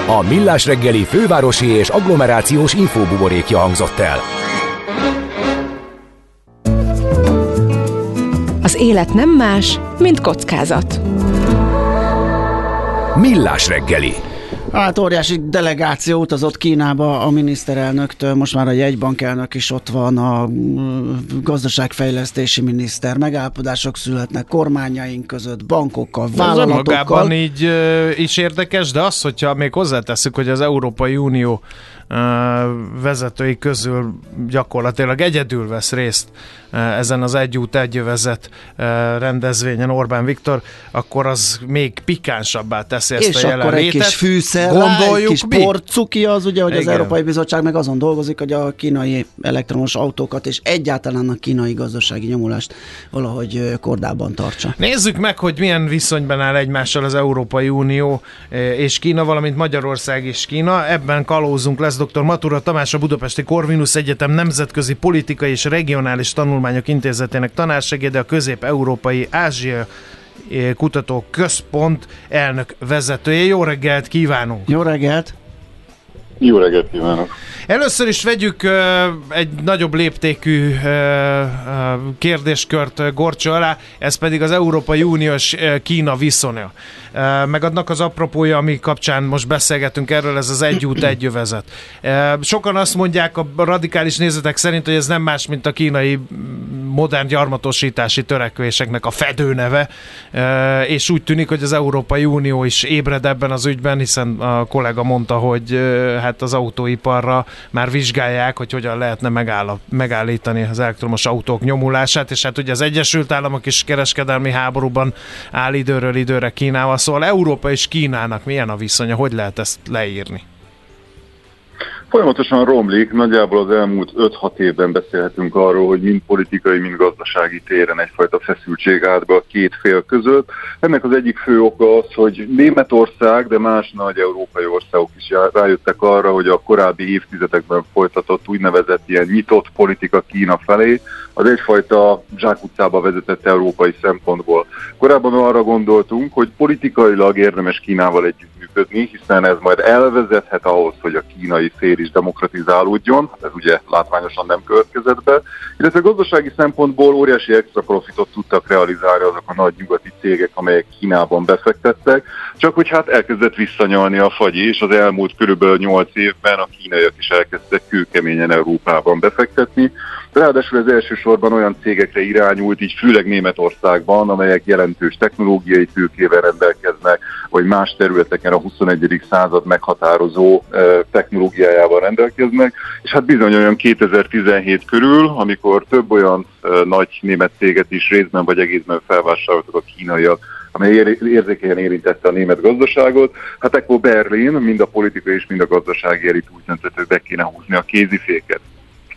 A Millás reggeli fővárosi és agglomerációs infóbuborékja hangzott el. Az élet nem más, mint kockázat. Millás reggeli. Hát óriási delegáció utazott Kínába a miniszterelnöktől, most már a jegybankelnök is ott van, a mm, gazdaságfejlesztési miniszter, megállapodások születnek kormányaink között, bankokkal, vállalatokkal. Ez magában így is érdekes, de az, hogyha még hozzátesszük, hogy az Európai Unió vezetői közül gyakorlatilag egyedül vesz részt ezen az egy út egyövezet rendezvényen Orbán Viktor, akkor az még pikánsabbá teszi ezt és a jelenlétet. És akkor egy kis ezzel rá egy gondoljuk kis mi? porcuki az ugye, hogy az Igen. Európai Bizottság meg azon dolgozik, hogy a kínai elektromos autókat és egyáltalán a kínai gazdasági nyomulást valahogy kordában tartsa. Nézzük meg, hogy milyen viszonyban áll egymással az Európai Unió és Kína, valamint Magyarország és Kína. Ebben kalózunk lesz dr. Matura Tamás, a Budapesti Corvinus Egyetem Nemzetközi Politikai és Regionális Tanulmányok Intézetének tanársegéde, a Közép-Európai Ázsia eh, Kutató Központ elnök vezetője. Jó reggelt kívánunk! Jó reggelt! Jó reggelt kívánok! Először is vegyük egy nagyobb léptékű kérdéskört ö, gorcső alá, ez pedig az Európai Unió és ö, Kína viszonya. Ö, meg annak az apropója, ami kapcsán most beszélgetünk erről, ez az egy út, egy övezet. Sokan azt mondják a radikális nézetek szerint, hogy ez nem más, mint a kínai modern gyarmatosítási törekvéseknek a fedőneve, és úgy tűnik, hogy az Európai Unió is ébred ebben az ügyben, hiszen a kollega mondta, hogy ö, hát az autóiparra már vizsgálják, hogy hogyan lehetne megáll, megállítani az elektromos autók nyomulását, és hát ugye az Egyesült Államok is kereskedelmi háborúban áll időről időre Kínával, szóval Európa és Kínának milyen a viszonya, hogy lehet ezt leírni? Folyamatosan romlik, nagyjából az elmúlt 5-6 évben beszélhetünk arról, hogy mind politikai, mind gazdasági téren egyfajta feszültség állt be a két fél között. Ennek az egyik fő oka az, hogy Németország, de más nagy európai országok is rájöttek arra, hogy a korábbi évtizedekben folytatott úgynevezett ilyen nyitott politika Kína felé, az egyfajta zsákutcába vezetett európai szempontból. Korábban arra gondoltunk, hogy politikailag érdemes Kínával együttműködni, hiszen ez majd elvezethet ahhoz, hogy a kínai fél is demokratizálódjon, ez ugye látványosan nem következett be, illetve gazdasági szempontból óriási extra profitot tudtak realizálni azok a nagy nyugati cégek, amelyek Kínában befektettek, csak hogy hát elkezdett visszanyalni a fagyi, és az elmúlt körülbelül 8 évben a kínaiak is elkezdtek kőkeményen Európában befektetni, Ráadásul ez elsősorban olyan cégekre irányult, így főleg Németországban, amelyek jelentős technológiai tőkével rendelkeznek, vagy más területeken a 21. század meghatározó technológiájával rendelkeznek. És hát bizony olyan 2017 körül, amikor több olyan nagy német céget is részben vagy egészben felvásároltak a kínaiak, amely ér- érzékenyen érintette a német gazdaságot. Hát ekkor Berlin, mind a politikai és mind a gazdasági elit úgy döntött, hogy be kéne húzni a kéziféket.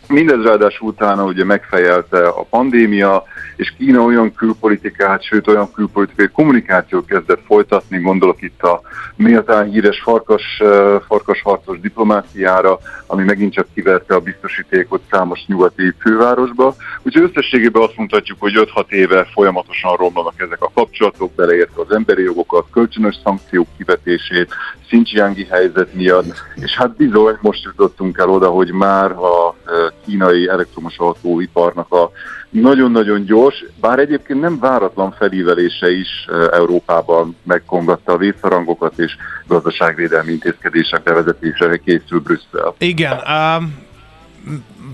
Mindez ráadásul utána ugye megfejelte a pandémia, és Kína olyan külpolitikát, sőt olyan külpolitikai kommunikációt kezdett folytatni, gondolok itt a méltán híres farkas, farkasharcos diplomáciára, ami megint csak kiverte a biztosítékot számos nyugati fővárosba. Úgyhogy összességében azt mondhatjuk, hogy 5-6 éve folyamatosan romlanak ezek a kapcsolatok, beleértve az emberi jogokat, kölcsönös szankciók kivetését, Xinjiangi helyzet miatt, és hát bizony most jutottunk el oda, hogy már a eh, kínai elektromos autóiparnak a nagyon-nagyon gyors, bár egyébként nem váratlan felívelése is eh, Európában megkongatta a vészharangokat, és gazdaságvédelmi intézkedések bevezetésére készül Brüsszel. Igen, um,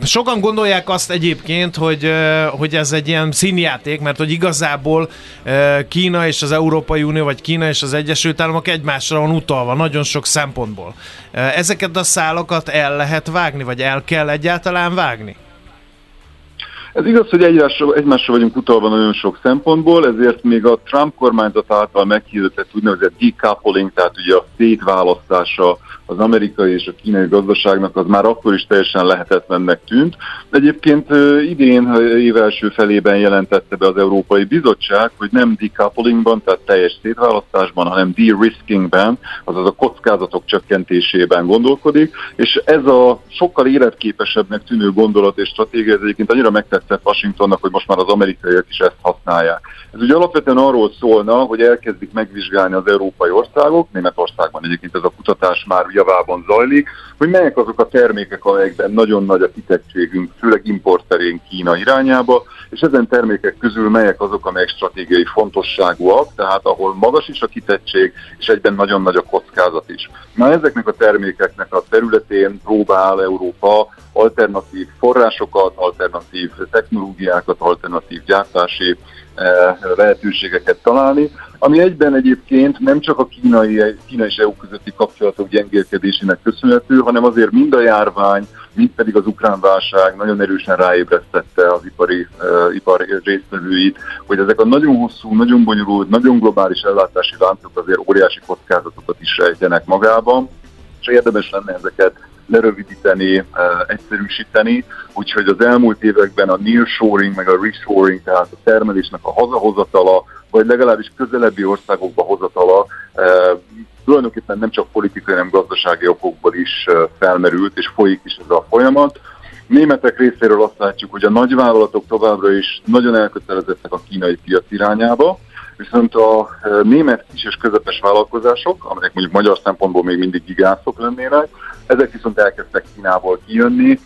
sokan gondolják azt egyébként, hogy, hogy ez egy ilyen színjáték, mert hogy igazából Kína és az Európai Unió, vagy Kína és az Egyesült Államok egymásra van utalva, nagyon sok szempontból. Ezeket a szálakat el lehet vágni, vagy el kell egyáltalán vágni? Ez igaz, hogy egymásra, egymásra vagyunk utalva nagyon sok szempontból, ezért még a Trump kormányzat által meghirdetett úgynevezett decoupling, tehát ugye a szétválasztása az amerikai és a kínai gazdaságnak az már akkor is teljesen lehetetlennek tűnt. Egyébként idén év első felében jelentette be az Európai Bizottság, hogy nem decouplingban, tehát teljes szétválasztásban, hanem de-riskingben, azaz a kockázatok csökkentésében gondolkodik, és ez a sokkal életképesebbnek tűnő gondolat és stratégia, ez egyébként annyira megtetszett Washingtonnak, hogy most már az amerikaiak is ezt használják. Ez ugye alapvetően arról szólna, hogy elkezdik megvizsgálni az európai országok, Németországban egyébként ez a kutatás már javában zajlik, hogy melyek azok a termékek, amelyekben nagyon nagy a kitettségünk, főleg importterén Kína irányába, és ezen termékek közül melyek azok, amelyek stratégiai fontosságúak, tehát ahol magas is a kitettség, és egyben nagyon nagy a kockázat is. Na ezeknek a termékeknek a területén próbál Európa alternatív forrásokat, alternatív technológiákat, alternatív gyártási lehetőségeket találni, ami egyben egyébként nem csak a kínai, kínai és EU közötti kapcsolatok gyengélkedésének köszönhető, hanem azért mind a járvány, mind pedig az ukrán válság nagyon erősen ráébresztette az ipari, uh, ipar résztvevőit, hogy ezek a nagyon hosszú, nagyon bonyolult, nagyon globális ellátási láncok azért óriási kockázatokat is rejtenek magában, és érdemes lenne ezeket lerövidíteni, uh, egyszerűsíteni, úgyhogy az elmúlt években a nearshoring, meg a reshoring, tehát a termelésnek a hazahozatala, vagy legalábbis közelebbi országokba hozatala uh, tulajdonképpen nem csak politikai, hanem gazdasági okokból is felmerült, és folyik is ez a folyamat. Németek részéről azt látjuk, hogy a nagyvállalatok továbbra is nagyon elkötelezettek a kínai piac irányába, viszont a német kis és közepes vállalkozások, amelyek mondjuk magyar szempontból még mindig gigászok lennének, ezek viszont elkezdtek Kínából kijönni,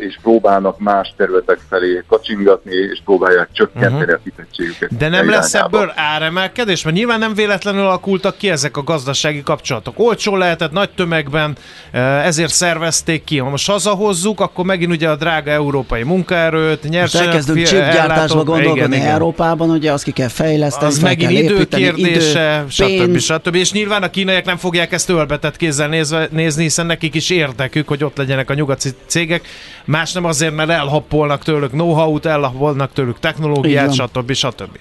és próbálnak más területek felé kacsingatni, és próbálják csökkenteni uh-huh. a kitettségüket. De nem lesz ebből áremelkedés? Mert nyilván nem véletlenül alakultak ki ezek a gazdasági kapcsolatok. Olcsó lehetett, nagy tömegben, e, ezért szervezték ki. Ha most hazahozzuk, akkor megint ugye a drága európai munkaerőt, nyersanyag... elkezdünk csipgyártásba gondolkodni igen, Európában, ugye azt ki kell fejleszteni, Az megint kell idő kérdése, idő, stb. stb. És nyilván a kínaiak nem fogják ezt ölbetett kézzel nézve, nézni, hiszen nekik is érdekük, hogy ott legyenek a nyugati cégek Más nem azért, mert elhappolnak tőlük know-how-t, elhappolnak tőlük technológiát, stb. stb.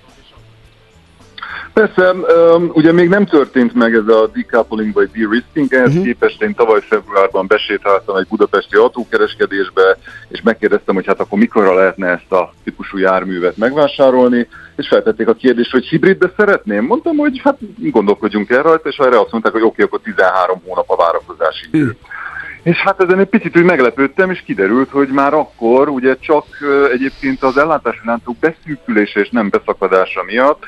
Persze, um, ugye még nem történt meg ez a decoupling vagy de-risking, ehhez uh-huh. képest én tavaly februárban besétáltam egy budapesti autókereskedésbe, és megkérdeztem, hogy hát akkor mikorra lehetne ezt a típusú járművet megvásárolni, és feltették a kérdést, hogy hibridbe szeretném. Mondtam, hogy hát gondolkodjunk el rajta, és erre azt mondták, hogy oké, okay, akkor 13 hónap a várakozási idő. Uh-huh. És hát ezen egy picit úgy meglepődtem, és kiderült, hogy már akkor ugye csak egyébként az ellátási láncok beszűkülése és nem beszakadása miatt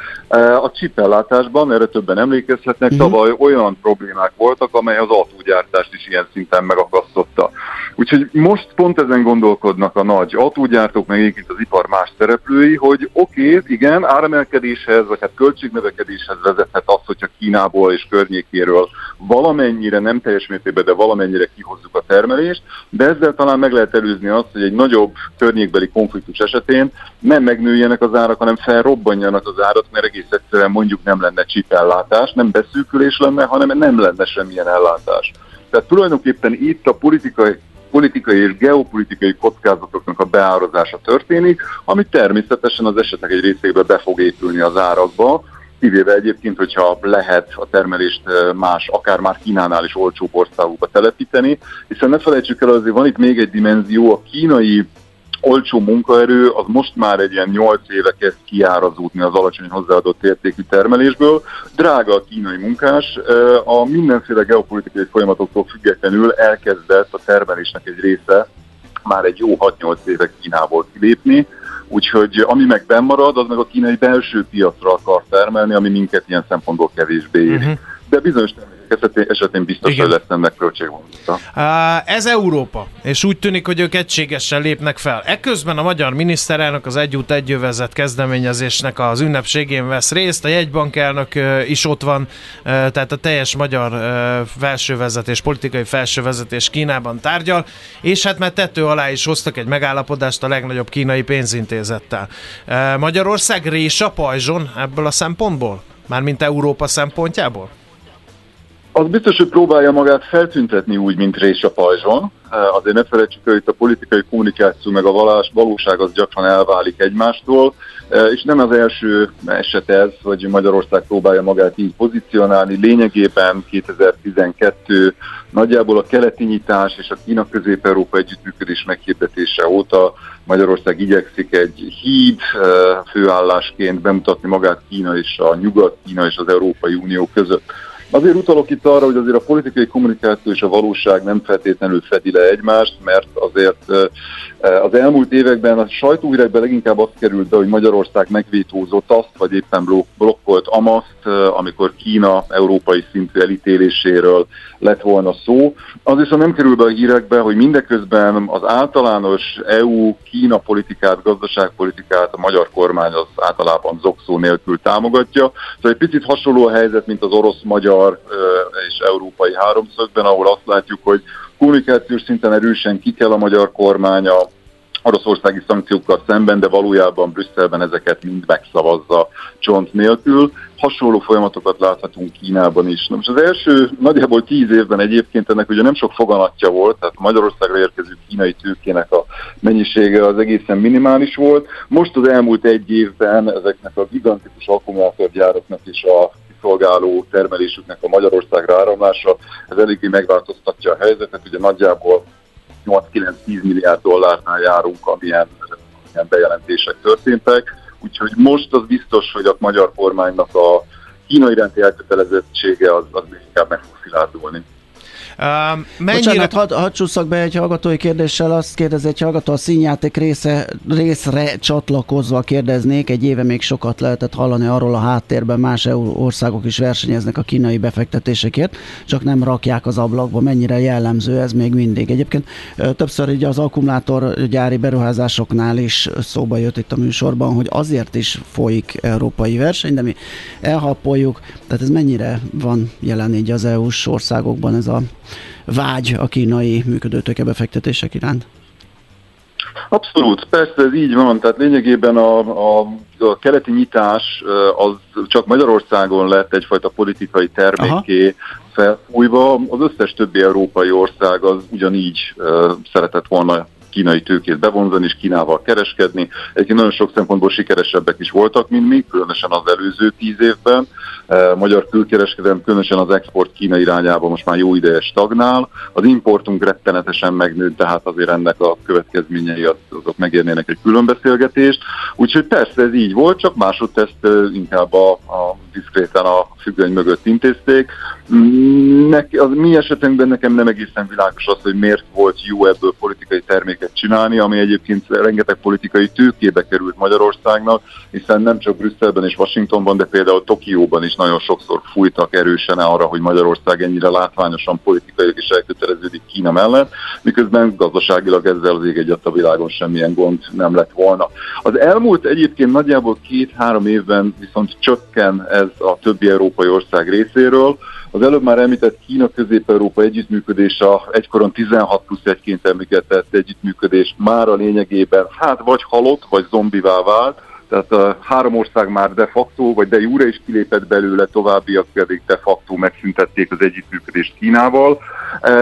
a csipellátásban, erre többen emlékezhetnek, uh-huh. tavaly olyan problémák voltak, amely az autógyártást is ilyen szinten megakasztotta. Úgyhogy most pont ezen gondolkodnak a nagy autógyártók, meg egyébként az ipar más szereplői, hogy oké, okay, igen, áremelkedéshez, vagy hát költségnövekedéshez vezethet az, hogyha Kínából és környékéről valamennyire, nem teljes mértékben, de valamennyire kihozzuk a termelést, de ezzel talán meg lehet előzni azt, hogy egy nagyobb környékbeli konfliktus esetén nem megnőjenek az árak, hanem felrobbanjanak az árak, mert egész egyszerűen mondjuk nem lenne csipellátás, nem beszűkülés lenne, hanem nem lenne semmilyen ellátás. Tehát tulajdonképpen itt a politikai politikai és geopolitikai kockázatoknak a beárazása történik, ami természetesen az esetek egy részében be fog épülni az árakba, kivéve egyébként, hogyha lehet a termelést más, akár már Kínánál is olcsóbb országokba telepíteni, hiszen ne felejtsük el, azért van itt még egy dimenzió, a kínai olcsó munkaerő az most már egy ilyen 8 éve kezd kiárazódni az alacsony hozzáadott értékű termelésből. Drága a kínai munkás, a mindenféle geopolitikai folyamatoktól függetlenül elkezdett a termelésnek egy része már egy jó 6-8 éve Kínából kilépni, úgyhogy ami meg marad, az meg a kínai belső piacra akar termelni, ami minket ilyen szempontból kevésbé éri. Uh-huh. De bizonyos termékek esetén, esetén biztos, Igen. hogy lesz ennek költségvonata. Ez Európa, és úgy tűnik, hogy ők egységesen lépnek fel. Eközben a magyar miniszterelnök az Egyút Egyövezet kezdeményezésnek az ünnepségén vesz részt, a jegybank elnök is ott van, tehát a teljes magyar felsővezetés, politikai felsővezetés Kínában tárgyal, és hát mert tető alá is hoztak egy megállapodást a legnagyobb kínai pénzintézettel. Magyarország rés a pajzson ebből a szempontból? Mármint Európa szempontjából? Az biztos, hogy próbálja magát feltüntetni úgy, mint rés a pajzson. Azért ne felejtsük, hogy itt a politikai kommunikáció meg a valás, valóság az gyakran elválik egymástól, és nem az első eset ez, hogy Magyarország próbálja magát így pozícionálni. Lényegében 2012 nagyjából a keleti nyitás és a Kína-Közép-Európa együttműködés meghirdetése óta Magyarország igyekszik egy híd főállásként bemutatni magát Kína és a Nyugat-Kína és az Európai Unió között. Azért utalok itt arra, hogy azért a politikai kommunikáció és a valóság nem feltétlenül fedi le egymást, mert azért az elmúlt években a sajtóhírekben leginkább azt került be, hogy Magyarország megvétózott azt, vagy éppen blokkolt amaszt, amikor Kína európai szintű elítéléséről lett volna szó. Az viszont nem kerül be a hírekbe, hogy mindeközben az általános EU-Kína politikát, gazdaságpolitikát a magyar kormány az általában zokszó nélkül támogatja. Szóval egy picit hasonló a helyzet, mint az orosz-magyar és európai háromszögben, ahol azt látjuk, hogy kommunikációs szinten erősen ki kell a magyar kormány a oroszországi szankciókkal szemben, de valójában Brüsszelben ezeket mind megszavazza csont nélkül. Hasonló folyamatokat láthatunk Kínában is. Na most az első nagyjából tíz évben egyébként ennek ugye nem sok foganatja volt, tehát Magyarországra érkező kínai tőkének a mennyisége az egészen minimális volt. Most az elmúlt egy évben ezeknek a gigantikus akkumulátorgyáraknak és a szolgáló termelésüknek a Magyarországra áramlása, ez eléggé megváltoztatja a helyzetet, ugye nagyjából 8-9-10 milliárd dollárnál járunk, amilyen, amilyen bejelentések történtek. Úgyhogy most az biztos, hogy a magyar kormánynak a Kína iránti elkötelezettsége az, az inkább meg fog szilárdulni. Uh, mennyire... Bocsánat, hadd be egy hallgatói kérdéssel, azt kérdezi egy hallgató, a színjáték része, részre csatlakozva kérdeznék, egy éve még sokat lehetett hallani arról a háttérben, más EU országok is versenyeznek a kínai befektetésekért, csak nem rakják az ablakba, mennyire jellemző ez még mindig. Egyébként többször így az akkumulátorgyári beruházásoknál is szóba jött itt a műsorban, hogy azért is folyik európai verseny, de mi elhappoljuk, tehát ez mennyire van jelen így az EU-s országokban ez a vágy a kínai működőtőke befektetések iránt? Abszolút, persze ez így van, tehát lényegében a, a, a keleti nyitás az csak Magyarországon lett egyfajta politikai termékké felfújva, az összes többi európai ország az ugyanígy szeretett volna kínai tőkét bevonzani és Kínával kereskedni. Egyébként nagyon sok szempontból sikeresebbek is voltak, mint mi, különösen az előző tíz évben. Magyar külkereskedelem, különösen az export Kína irányába most már jó ideje stagnál. Az importunk rettenetesen megnőtt, tehát azért ennek a következményei azok megérnének egy külön beszélgetést. Úgyhogy persze ez így volt, csak másodteszt e, inkább a, a diszkréten a függöny mögött intézték. Nek, az mi esetünkben nekem nem egészen világos az, hogy miért volt jó ebből politikai terméket csinálni, ami egyébként rengeteg politikai tőkébe került Magyarországnak, hiszen nem csak Brüsszelben és Washingtonban, de például Tokióban is nagyon sokszor fújtak erősen arra, hogy Magyarország ennyire látványosan politikai és elköteleződik Kína mellett, miközben gazdaságilag ezzel az ég egyet a világon semmilyen gond nem lett volna. Az elmúlt egyébként nagyjából két-három évben viszont csökken ez a többi európai ország részéről, az előbb már említett Kína-Közép-Európa együttműködés, a egykoron 16 plusz egyként említett együttműködés már a lényegében hát vagy halott, vagy zombivá vált, tehát a három ország már de facto, vagy de jure is kilépett belőle, továbbiak pedig de facto megszüntették az együttműködést Kínával.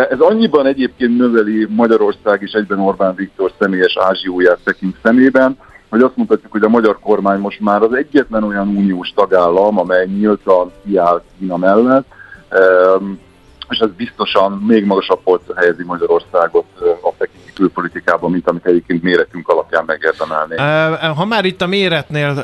Ez annyiban egyébként növeli Magyarország és egyben Orbán Viktor személyes ázsióját tekint szemében, hogy azt mondhatjuk, hogy a magyar kormány most már az egyetlen olyan uniós tagállam, amely nyíltan kiáll Kína mellett, és ez biztosan még magasabb polcra helyezi Magyarországot a tekinti külpolitikában, mint amit egyébként méretünk alapján megérdemelné. Ha már itt a méretnél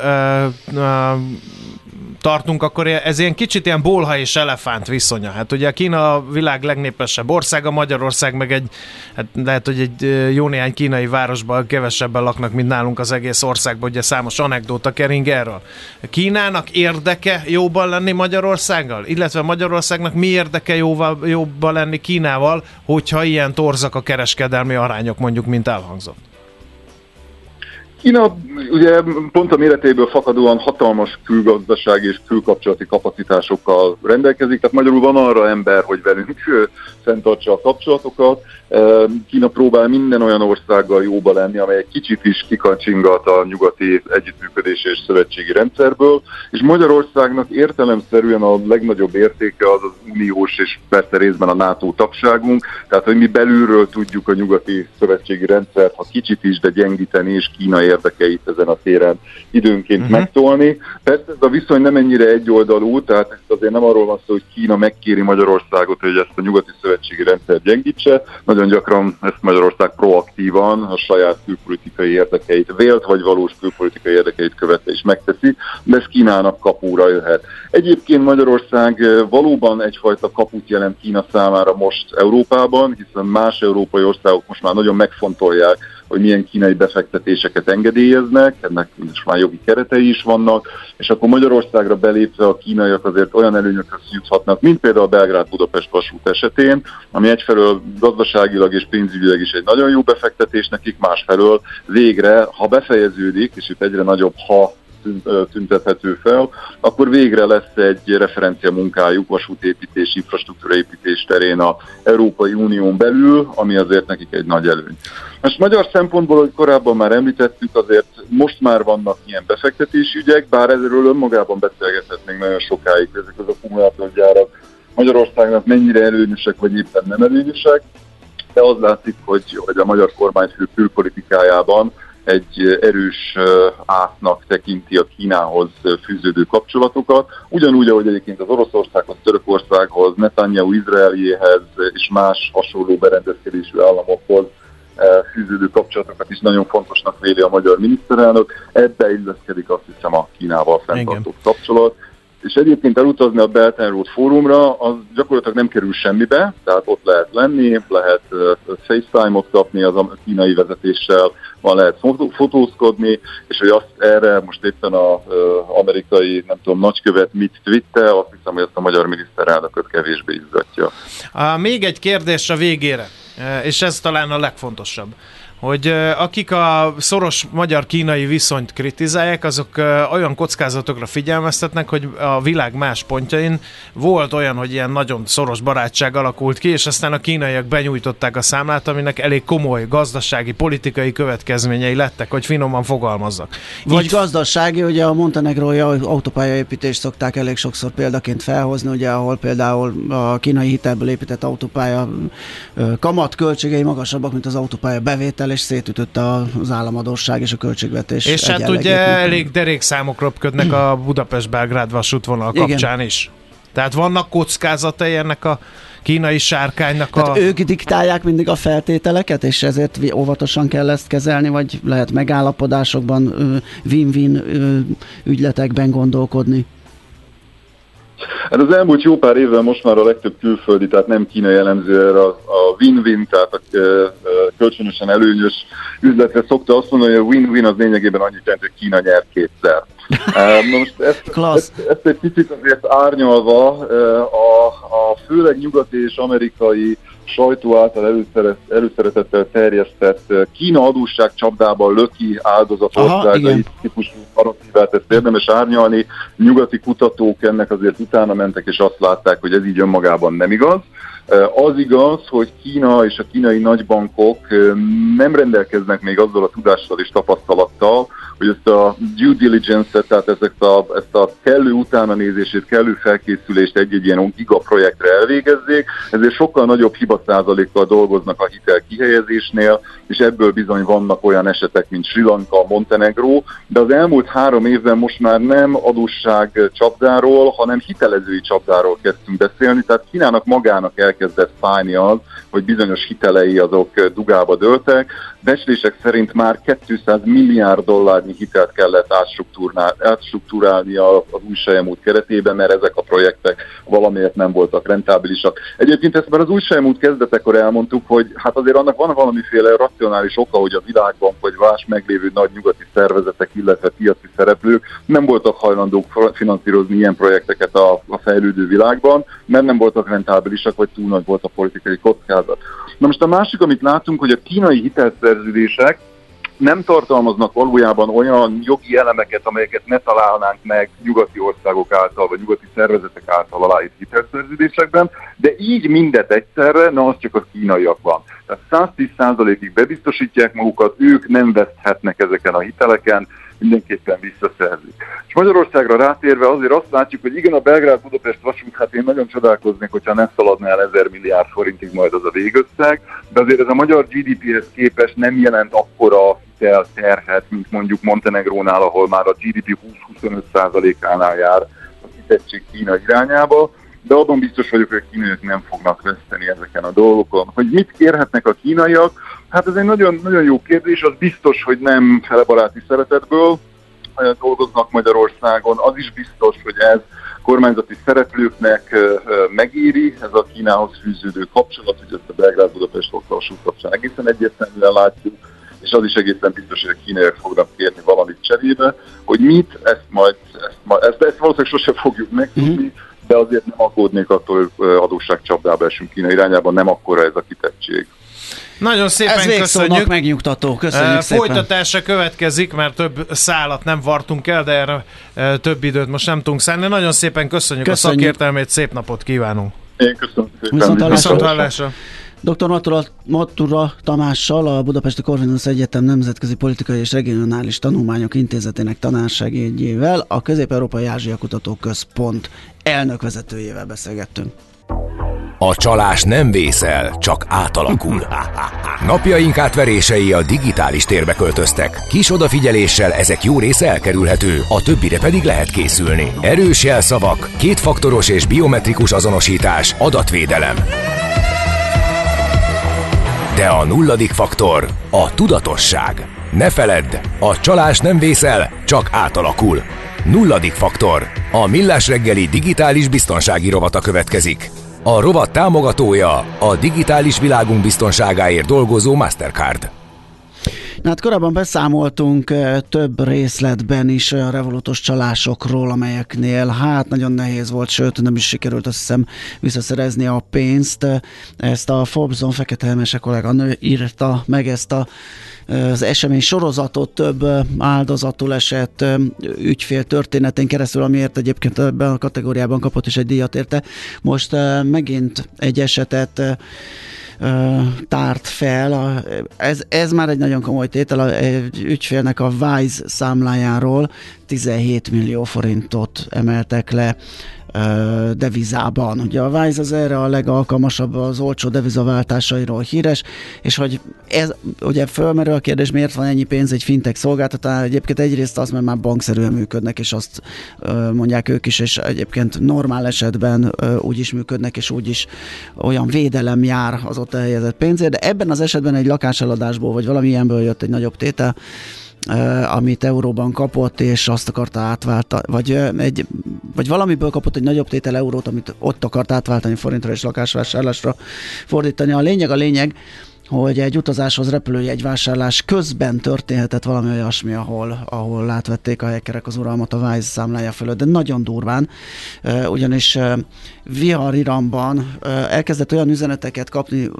tartunk, akkor ez ilyen kicsit ilyen bolha és elefánt viszonya. Hát ugye Kína a világ legnépesebb országa, Magyarország meg egy, hát lehet, hogy egy jó néhány kínai városban kevesebben laknak, mint nálunk az egész országban, ugye számos anekdóta kering erről. Kínának érdeke jóban lenni Magyarországgal? Illetve Magyarországnak mi érdeke jóval, jobban lenni Kínával, hogyha ilyen torzak a kereskedelmi arányok mondjuk, mint elhangzott? Kína ugye pont a méretéből fakadóan hatalmas külgazdaság és külkapcsolati kapacitásokkal rendelkezik, tehát magyarul van arra ember, hogy velünk fenntartsa a kapcsolatokat. Kína próbál minden olyan országgal jóba lenni, amely egy kicsit is kikacsingat a nyugati együttműködés és szövetségi rendszerből, és Magyarországnak értelemszerűen a legnagyobb értéke az az uniós és persze részben a NATO tagságunk, tehát hogy mi belülről tudjuk a nyugati szövetségi rendszert, ha kicsit is, de gyengíteni, és Kína érdekeit ezen a téren időnként uh-huh. megtolni. Persze ez a viszony nem ennyire egyoldalú, tehát ez azért nem arról van szó, hogy Kína megkéri Magyarországot, hogy ezt a nyugati szövetségi rendszer gyengítse. Nagyon gyakran ezt Magyarország proaktívan a saját külpolitikai érdekeit, vélt vagy valós külpolitikai érdekeit követve is megteszi, de ez Kínának kapúra jöhet. Egyébként Magyarország valóban egyfajta kaput jelent Kína számára most Európában, hiszen más európai országok most már nagyon megfontolják, hogy milyen kínai befektetéseket engedélyeznek, ennek most már jogi keretei is vannak, és akkor Magyarországra belépve a kínaiak azért olyan előnyökre juthatnak, mint például a Belgrád-Budapest vasút esetén, ami egyfelől gazdaságilag és pénzügyileg is egy nagyon jó befektetés nekik, másfelől végre, ha befejeződik, és itt egyre nagyobb ha tüntethető fel, akkor végre lesz egy referencia munkájuk vasútépítés, infrastruktúraépítés terén a Európai Unión belül, ami azért nekik egy nagy előny. Most magyar szempontból, hogy korábban már említettük, azért most már vannak ilyen befektetési ügyek, bár ezről önmagában beszélgethetnénk nagyon sokáig, ezek az akkumulátorgyárak Magyarországnak mennyire előnyösek, vagy éppen nem előnyösek, de az látszik, hogy, hogy a magyar kormányfő külpolitikájában egy erős átnak tekinti a Kínához fűződő kapcsolatokat, ugyanúgy, ahogy egyébként az Oroszországhoz, Törökországhoz, Netanyahu Izraeliéhez és más hasonló berendezkedésű államokhoz fűződő kapcsolatokat is nagyon fontosnak véli a magyar miniszterelnök. Ebbe illeszkedik azt hiszem a Kínával fenntartott kapcsolat és egyébként elutazni a Belt Road fórumra, az gyakorlatilag nem kerül semmibe, tehát ott lehet lenni, lehet FaceTime-ot kapni az a kínai vezetéssel, van lehet fotózkodni, és hogy azt erre most éppen az amerikai, nem tudom, nagykövet mit twitte, azt hiszem, hogy ezt a magyar miniszterelnököt kevésbé izzatja. Még egy kérdés a végére, és ez talán a legfontosabb hogy akik a szoros magyar-kínai viszonyt kritizálják, azok olyan kockázatokra figyelmeztetnek, hogy a világ más pontjain volt olyan, hogy ilyen nagyon szoros barátság alakult ki, és aztán a kínaiak benyújtották a számlát, aminek elég komoly gazdasági, politikai következményei lettek, hogy finoman fogalmazzak. Vagy Így... gazdasági, ugye a montenegrói autópályaépítést szokták elég sokszor példaként felhozni, ugye ahol például a kínai hitelből épített autópálya kamat költségei magasabbak, mint az autópálya bevétel, és szétütött az államadóság és a költségvetés. És hát ugye elég derék számok röpködnek a Budapest-Belgrád vasútvonal kapcsán Igen. is. Tehát vannak kockázatai ennek a kínai sárkánynak Tehát a... ők diktálják mindig a feltételeket, és ezért óvatosan kell ezt kezelni, vagy lehet megállapodásokban, win-win ügyletekben gondolkodni? Hát az elmúlt jó pár évben most már a legtöbb külföldi, tehát nem kínai jellemző erre a, win-win, tehát a, kölcsönösen előnyös üzletre szokta azt mondani, hogy a win-win az lényegében annyit jelent, hogy Kína nyer kétszer. (laughs) most ezt, ezt, ezt egy picit azért árnyalva a, a főleg nyugati és amerikai sajtó által előszeret, előszeretettel terjesztett Kína adósság csapdában löki áldozatországai típusú narratívát, ezt érdemes árnyalni. Nyugati kutatók ennek azért utána mentek, és azt látták, hogy ez így önmagában nem igaz. Az igaz, hogy Kína és a kínai nagybankok nem rendelkeznek még azzal a tudással és tapasztalattal, hogy ezt a due diligence-et, tehát ezt a, ezt a kellő utána nézését, kellő felkészülést egy-egy ilyen gigaprojektre elvégezzék, ezért sokkal nagyobb hiba százalékkal dolgoznak a hitel kihelyezésnél, és ebből bizony vannak olyan esetek, mint Sri Lanka, Montenegro, de az elmúlt három évben most már nem adósság csapdáról, hanem hitelezői csapdáról kezdtünk beszélni, tehát Kínának magának elkezdett fájni az, hogy bizonyos hitelei azok dugába dőltek. Becslések szerint már 200 milliárd dollárnyi hitelt kellett átstruktúrálni az új sejemút keretében, mert ezek a projektek valamiért nem voltak rentábilisak. Egyébként ezt már az új sejemút kezdetekor elmondtuk, hogy hát azért annak van valamiféle racionális oka, hogy a világban vagy más meglévő nagy nyugati szervezetek, illetve piaci szereplők nem voltak hajlandók finanszírozni ilyen projekteket a, a fejlődő világban, mert nem voltak rentábilisak, vagy túl nagy volt a politikai kockázat. Na most a másik, amit látunk, hogy a kínai hitelszerződések nem tartalmaznak valójában olyan jogi elemeket, amelyeket ne találnánk meg nyugati országok által, vagy nyugati szervezetek által aláírt hitelszerződésekben, de így mindet egyszerre, na az csak a kínaiak van. Tehát 110%-ig bebiztosítják magukat, ők nem veszthetnek ezeken a hiteleken, mindenképpen visszaszerzik. És Magyarországra rátérve azért azt látjuk, hogy igen, a Belgrád-Budapest vasút, hát én nagyon csodálkoznék, hogyha nem szaladná el 1000 milliárd forintig majd az a végösszeg, de azért ez a magyar GDP-hez képest nem jelent akkora hitel terhet, mint mondjuk Montenegrónál, ahol már a GDP 20-25%-ánál jár a kitettség Kína irányába de abban biztos vagyok, hogy a kínaiak nem fognak veszteni ezeken a dolgokon. Hogy mit kérhetnek a kínaiak? Hát ez egy nagyon, nagyon jó kérdés, az biztos, hogy nem felebaráti szeretetből dolgoznak Magyarországon, az is biztos, hogy ez kormányzati szereplőknek megéri, ez a Kínához fűződő kapcsolat, hogy ezt a Belgrád-Budapest vasút kapcsán egészen egyértelműen látjuk, és az is egészen biztos, hogy a kínaiak fognak kérni valamit cserébe, hogy mit, ezt majd, ezt, majd, ezt, ezt valószínűleg sose fogjuk megtudni, mm-hmm de azért nem aggódnék attól, hogy adósságcsapdába esünk Kína irányában, nem akkora ez a kitettség. Nagyon szépen Ez köszönjük. megnyugtató. Köszönjük Eh, szépen. Folytatása következik, mert több szállat nem vartunk el, de erre eh, több időt most nem tudunk szállni. Nagyon szépen köszönjük, Köszönjük. a szakértelmét, szép napot kívánunk. Én köszönöm szépen. Viszont hallásra. Viszont hallásra. Dr. Matura, Matura Tamással, a Budapesti Corvinus Egyetem Nemzetközi Politikai és Regionális Tanulmányok Intézetének tanársegédjével, a Közép-Európai Ázsia Kutató Központ elnök vezetőjével beszélgettünk. A csalás nem vészel, csak átalakul. Napjaink átverései a digitális térbe költöztek. Kis odafigyeléssel ezek jó része elkerülhető, a többire pedig lehet készülni. Erős jelszavak, kétfaktoros és biometrikus azonosítás, adatvédelem. De a nulladik faktor a tudatosság. Ne feledd, a csalás nem vészel, csak átalakul. Nulladik faktor. A Millás reggeli digitális biztonsági rovata következik. A rovat támogatója a digitális világunk biztonságáért dolgozó Mastercard. Na hát korábban beszámoltunk eh, több részletben is olyan revolutos csalásokról, amelyeknél hát nagyon nehéz volt, sőt nem is sikerült azt hiszem visszaszerezni a pénzt. Ezt a Forbes-on fekete Hemese kolléganő írta meg ezt a az esemény sorozatot több áldozatul esett ügyfél történetén keresztül, amiért egyébként ebben a kategóriában kapott is egy díjat érte. Most megint egy esetet tárt fel. Ez, ez már egy nagyon komoly tétel. Egy ügyfélnek a Wise számlájáról 17 millió forintot emeltek le devizában. Ugye a Wise az erre a legalkalmasabb az olcsó devizaváltásairól híres, és hogy ez ugye fölmerül a kérdés, miért van ennyi pénz egy fintech szolgáltatás, egyébként egyrészt az, mert már bankszerűen működnek, és azt mondják ők is, és egyébként normál esetben úgy is működnek, és úgy is olyan védelem jár az ott elhelyezett pénzért, de ebben az esetben egy lakáseladásból, vagy valamilyenből jött egy nagyobb tétel, amit euróban kapott, és azt akarta átváltani, vagy, egy, vagy valamiből kapott egy nagyobb tétel eurót, amit ott akart átváltani forintra és lakásvásárlásra fordítani. A lényeg a lényeg, hogy egy utazáshoz repülőjegyvásárlás közben történhetett valami olyasmi, ahol, ahol átvették a hackerek az uralmat a Wise számlája fölött, de nagyon durván, ugyanis vihar iramban uh, elkezdett olyan üzeneteket kapni,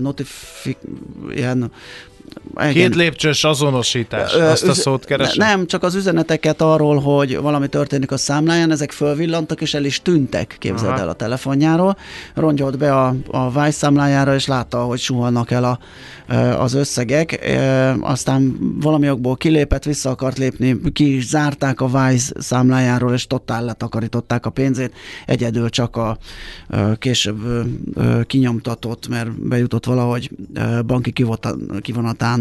notifik, ilyen Két lépcsős azonosítás, Ö, azt a üze- szót keresem. Ne- Nem, csak az üzeneteket arról, hogy valami történik a számláján, ezek fölvillantak és el is tűntek, képzeld Aha. el a telefonjáról. Rongyolt be a, a Vice számlájára, és látta, hogy suhannak el a, az összegek. Aztán valami okból kilépett, vissza akart lépni, ki is zárták a Vice számlájáról, és totál letakarították a pénzét. Egyedül csak a később kinyomtatott, mert bejutott valahogy banki kivota-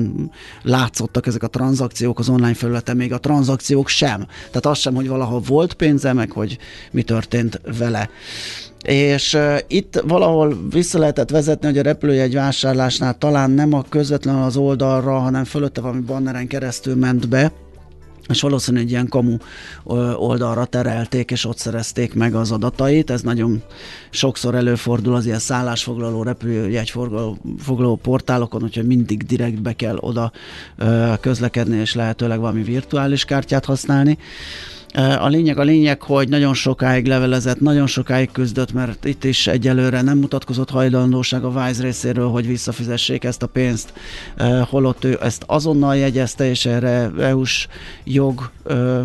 kivonatán látszottak ezek a tranzakciók az online felületen, még a tranzakciók sem. Tehát az sem, hogy valahol volt pénze, meg hogy mi történt vele. És uh, itt valahol vissza lehetett vezetni, hogy a repülőjegy vásárlásnál talán nem a közvetlenül az oldalra, hanem fölötte valami banneren keresztül ment be, és valószínűleg egy ilyen kamu oldalra terelték, és ott szerezték meg az adatait. Ez nagyon sokszor előfordul az ilyen szállásfoglaló, repülőjegyfoglaló foglaló portálokon, úgyhogy mindig direkt be kell oda közlekedni, és lehetőleg valami virtuális kártyát használni. A lényeg a lényeg, hogy nagyon sokáig levelezett, nagyon sokáig küzdött, mert itt is egyelőre nem mutatkozott hajlandóság a Wise részéről, hogy visszafizessék ezt a pénzt, eh, holott ő ezt azonnal jegyezte, és erre EU-s jog eh,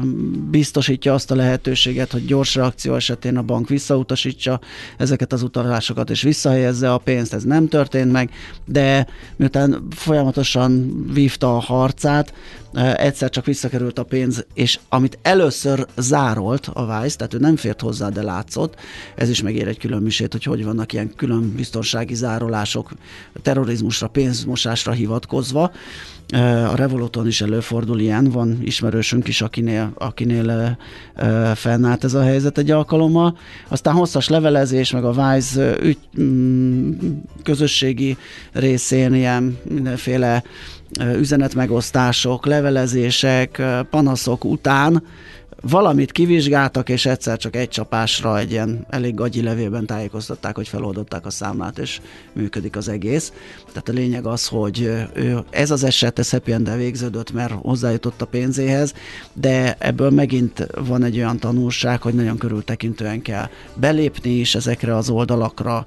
biztosítja azt a lehetőséget, hogy gyors reakció esetén a bank visszautasítsa ezeket az utalásokat, és visszahelyezze a pénzt. Ez nem történt meg, de miután folyamatosan vívta a harcát, eh, egyszer csak visszakerült a pénz, és amit először zárolt a Vice, tehát ő nem fért hozzá, de látszott, ez is megér egy külön misét, hogy hogy vannak ilyen külön biztonsági zárolások terrorizmusra, pénzmosásra hivatkozva. A Revoluton is előfordul ilyen, van ismerősünk is, akinél, akinél fennállt ez a helyzet egy alkalommal. Aztán hosszas levelezés, meg a eh, ügy, mm, közösségi részén ilyen mindenféle üzenetmegosztások, levelezések, panaszok után valamit kivizsgáltak, és egyszer csak egy csapásra egy ilyen elég gagyi levélben tájékoztatták, hogy feloldották a számlát, és működik az egész. Tehát a lényeg az, hogy ő, ez az eset, ez happy végződött, mert hozzájutott a pénzéhez, de ebből megint van egy olyan tanulság, hogy nagyon körültekintően kell belépni is ezekre az oldalakra,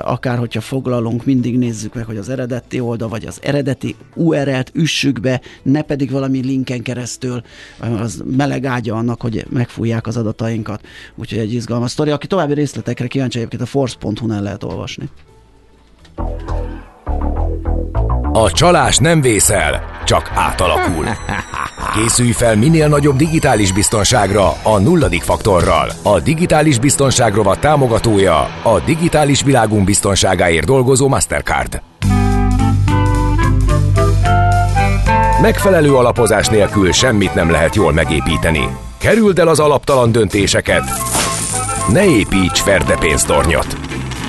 akár hogyha foglalunk, mindig nézzük meg, hogy az eredeti oldal, vagy az eredeti URL-t üssük be, ne pedig valami linken keresztül, az meleg ágya annak, hogy megfújják az adatainkat. Úgyhogy egy izgalmas sztori. Aki további részletekre kíváncsi, egyébként a force.hu-n el lehet olvasni. A csalás nem vészel, csak átalakul. Készülj fel minél nagyobb digitális biztonságra a nulladik faktorral. A digitális biztonság rovat támogatója a digitális világunk biztonságáért dolgozó Mastercard. Megfelelő alapozás nélkül semmit nem lehet jól megépíteni. Kerüld el az alaptalan döntéseket. Ne építs ferde pénztornyot.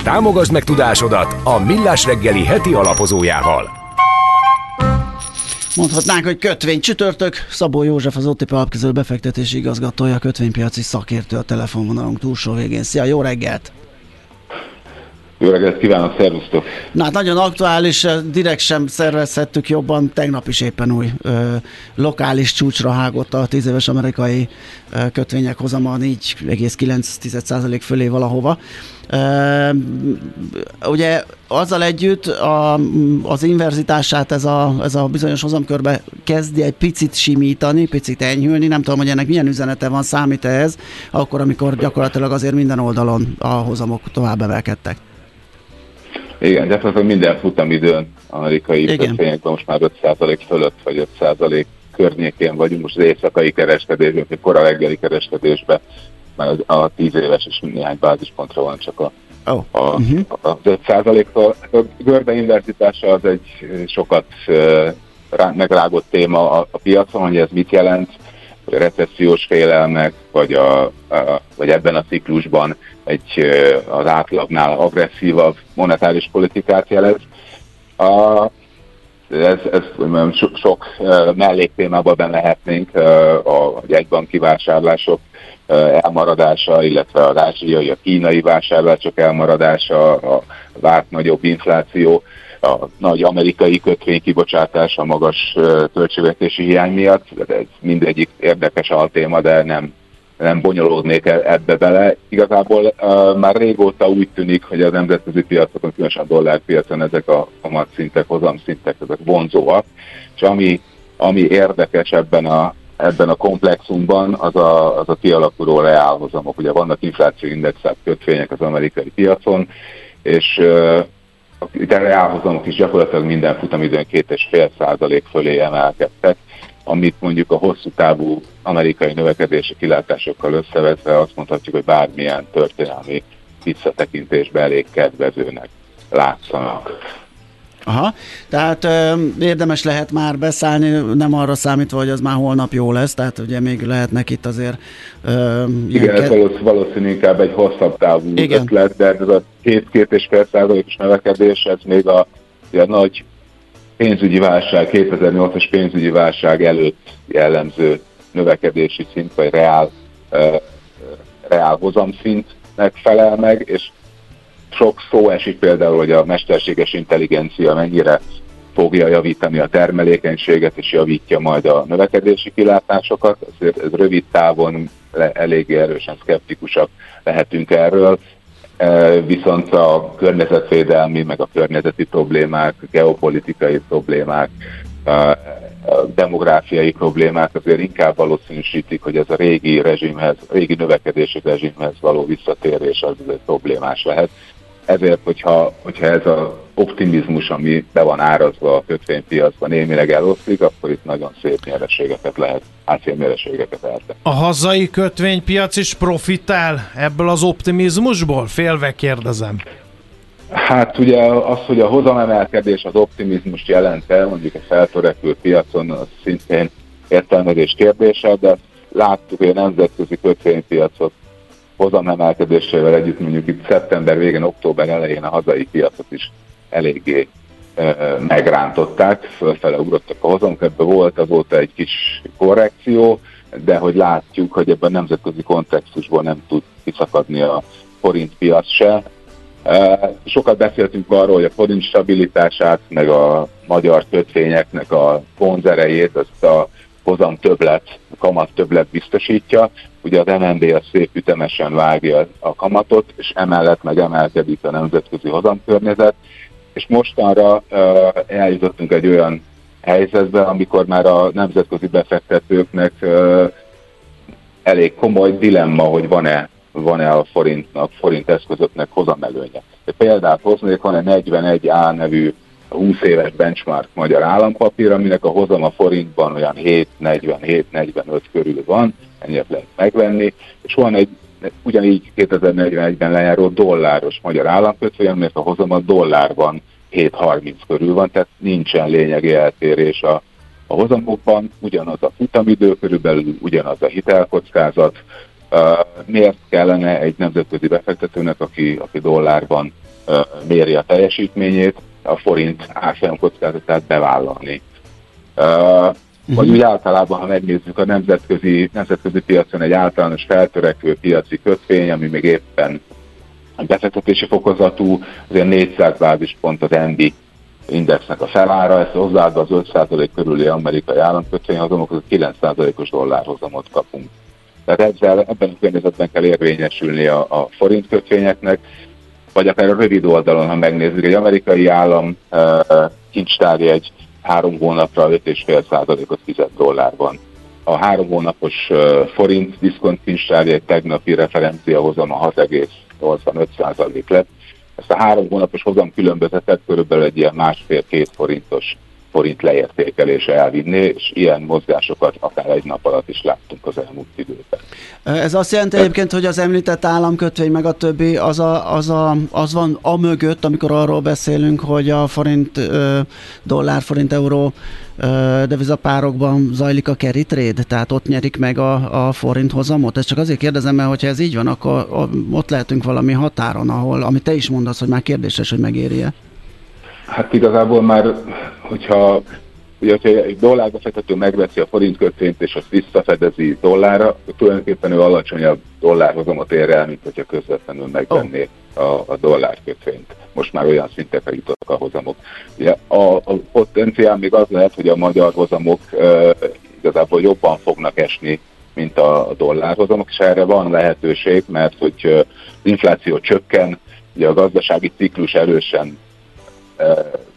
Támogasd meg tudásodat a Millás reggeli heti alapozójával. Mondhatnánk, hogy kötvény csütörtök. Szabó József az OTP alapkező befektetési igazgatója, kötvénypiaci szakértő a telefonvonalunk túlsó végén. Szia, jó reggelt! Jó reggelt kívánok, szervusztok! Na hát nagyon aktuális, eh, direkt sem szervezhettük jobban, tegnap is éppen új ö, lokális csúcsra hágott a 10 éves amerikai ö, kötvények hozama 4,9% fölé valahova. Ö, ugye azzal együtt a, az inverzitását ez a, ez a bizonyos hozamkörbe kezdi egy picit simítani, picit enyhülni, nem tudom, hogy ennek milyen üzenete van, számít -e ez, akkor, amikor gyakorlatilag azért minden oldalon a hozamok tovább emelkedtek. Igen, gyakorlatilag minden futamidőn amerikai kötvényekben most már 5% fölött, vagy 5% környékén vagyunk, most az éjszakai kereskedésben, vagy kora reggeli kereskedésben, mert a 10 éves és néhány bázispontra van csak a, oh. a, uh-huh. az 5%-tól. A görbe invertitása az egy sokat uh, megrágott téma a, a piacon, hogy ez mit jelent, recessziós félelmek, vagy, a, a, vagy ebben a ciklusban egy az átlagnál agresszívabb monetáris politikát jelez. A, ez, ez so, sok melléktémában benne lehetnénk, a jegybanki vásárlások elmaradása, illetve az ázsiai, a kínai vásárlások elmaradása, a várt nagyobb infláció, a nagy amerikai kötvény kibocsátása a magas költségvetési hiány miatt. Ez mindegyik érdekes altéma, de nem nem bonyolódnék ebbe bele. Igazából uh, már régóta úgy tűnik, hogy a nemzetközi piacokon, különösen a dollárpiacon ezek a kamatszintek, hozamszintek, ezek vonzóak, és ami, ami érdekes ebben a, ebben a komplexumban, az a, az a kialakuló reálhozamok. Ugye vannak inflációindexelt kötvények az amerikai piacon, és uh, itt a reálhozamok is gyakorlatilag minden futamidőn két és fél százalék fölé emelkedtek, amit mondjuk a hosszú távú amerikai növekedési kilátásokkal összevetve azt mondhatjuk, hogy bármilyen történelmi visszatekintésben elég kedvezőnek látszanak. Aha, tehát ö, érdemes lehet már beszállni, nem arra számítva, hogy az már holnap jó lesz, tehát ugye még lehetnek itt azért... Ö, Igen, ez valószínű, valószínű inkább egy hosszabb távú Igen. ötlet, de ez a két-két és fél százalékos növekedés, ez még a, a nagy pénzügyi válság, 2008-as pénzügyi válság előtt jellemző növekedési szint, vagy reál, uh, reál hozamszintnek felel meg, és sok szó esik például, hogy a mesterséges intelligencia mennyire fogja javítani a termelékenységet, és javítja majd a növekedési kilátásokat. Ezért ez rövid távon eléggé erősen szkeptikusak lehetünk erről, viszont a környezetvédelmi, meg a környezeti problémák, geopolitikai problémák, demográfiai problémák azért inkább valószínűsítik, hogy ez a régi rezsimhez, régi növekedési rezsimhez való visszatérés az egy problémás lehet. Ezért, hogyha, hogyha ez az optimizmus, ami be van árazva a kötvénypiacban, némileg eloszlik, akkor itt nagyon szép nyereségeket lehet, nyereségeket lehet. A hazai kötvénypiac is profitál ebből az optimizmusból? Félve kérdezem. Hát ugye az, hogy a hozamemelkedés az optimizmus jelent el, mondjuk a feltörekvő piacon, az szintén értelmezés kérdése, de láttuk, hogy a nemzetközi kötvénypiacot hozamemelkedésével együtt mondjuk itt szeptember végén, október elején a hazai piacot is eléggé e, megrántották, fölfele ugrottak a hozamok, ebben volt azóta egy kis korrekció, de hogy látjuk, hogy ebben a nemzetközi kontextusból nem tud kiszakadni a forint piac se. Sokat beszéltünk arról, hogy a forint stabilitását, meg a magyar kötvényeknek a vonzerejét, azt a hozam többlet, kamat többlet biztosítja. Ugye az MNB a szép ütemesen vágja a kamatot, és emellett meg emelkedik a nemzetközi hozamkörnyezet, és mostanra eljutottunk egy olyan helyzetbe, amikor már a nemzetközi befektetőknek elég komoly dilemma, hogy van-e van-e a forintnak, forint eszközöknek hozamelőnye. Példát hoznék, van egy 41A nevű 20 éves benchmark magyar állampapír, aminek a hozam a forintban olyan 7,47-45 körül van, ennyit lehet megvenni, és van egy ugyanígy 2041-ben lejáró dolláros magyar államkötvény, aminek a hozam a dollárban 7,30 körül van, tehát nincsen lényegi eltérés a, a hozamokban, ugyanaz a futamidő, körülbelül ugyanaz a hitelkockázat, miért kellene egy nemzetközi befektetőnek, aki, aki dollárban méri a teljesítményét, a forint árfolyam kockázatát bevállalni. Vagy úgy általában, ha megnézzük a nemzetközi, nemzetközi piacon egy általános feltörekvő piaci kötvény, ami még éppen befektetési fokozatú, azért 400 bázispont az ENDI indexnek a felára, ezt hozzáadva az 5% körüli amerikai államkötvény hozamok, 9%-os dollárhozamot kapunk. Tehát ezzel, ebben a környezetben kell érvényesülni a, a forint kötvényeknek, vagy akár a rövid oldalon, ha megnézzük, egy amerikai állam uh, kincstárjegy három hónapra 5,5%-ot fizet dollárban. A három hónapos forint diszkont kincstárjegy tegnapi referencia hozama 6,85% lett. Ezt a három hónapos hozam különbözetet körülbelül egy ilyen másfél-két forintos forint leértékelése elvinni, és ilyen mozgásokat akár egy nap alatt is láttunk az elmúlt időben. Ez azt jelenti egyébként, hogy az említett államkötvény meg a többi, az, a, az, a, az van a mögött, amikor arról beszélünk, hogy a forint, dollár, forint, euró devizapárokban zajlik a carry trade, tehát ott nyerik meg a, a forint hozamot. Ezt csak azért kérdezem, mert hogyha ez így van, akkor ott lehetünk valami határon, ahol, amit te is mondasz, hogy már kérdéses, hogy megéri-e. Hát igazából már, hogyha Ugye, hogyha egy dollárba fektető megveszi a forint kötvényt, és azt visszafedezi dollárra, tulajdonképpen ő alacsonyabb dollárhozamot ér el, mint hogyha közvetlenül megvenné oh. a, a dollár kötvényt. Most már olyan szintekre jutottak a hozamok. Ugye a, a potenciál még az lehet, hogy a magyar hozamok e, igazából jobban fognak esni, mint a, a dollárhozamok, és erre van lehetőség, mert hogy az infláció csökken, ugye a gazdasági ciklus erősen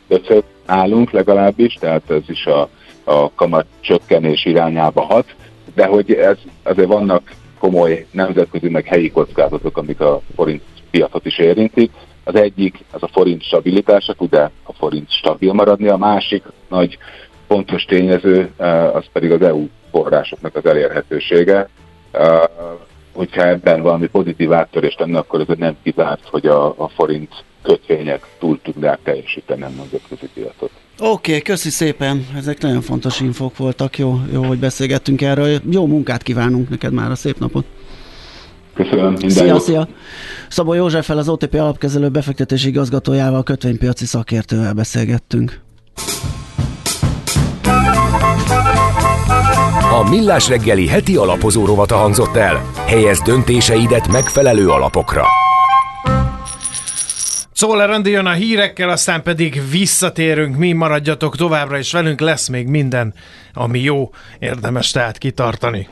döcög állunk legalábbis, tehát ez is a, a kamat csökkenés irányába hat, de hogy ez azért vannak komoly nemzetközi meg helyi kockázatok, amik a forint piacot is érintik. Az egyik, az a forint stabilitása, tud-e a forint stabil maradni, a másik nagy fontos tényező, az pedig az EU forrásoknak az elérhetősége. Hogyha ebben valami pozitív áttörést lenne, akkor ez nem kizárt, hogy a, a forint kötvények túl tudnák teljesíteni a nemzetközi piacot. Oké, okay, köszi szépen, ezek nagyon fontos infok voltak, jó, jó, hogy beszélgettünk erről. Jó munkát kívánunk neked már a szép napot. Köszönöm, minden Szia, jót. szia! Szabó Józseffel, az OTP alapkezelő befektetési igazgatójával, kötvénypiaci szakértővel beszélgettünk. A Millás reggeli heti alapozó rovata hangzott el. Helyez döntéseidet megfelelő alapokra. Szóval Randi jön a hírekkel, aztán pedig visszatérünk, mi maradjatok továbbra is velünk, lesz még minden, ami jó, érdemes tehát kitartani.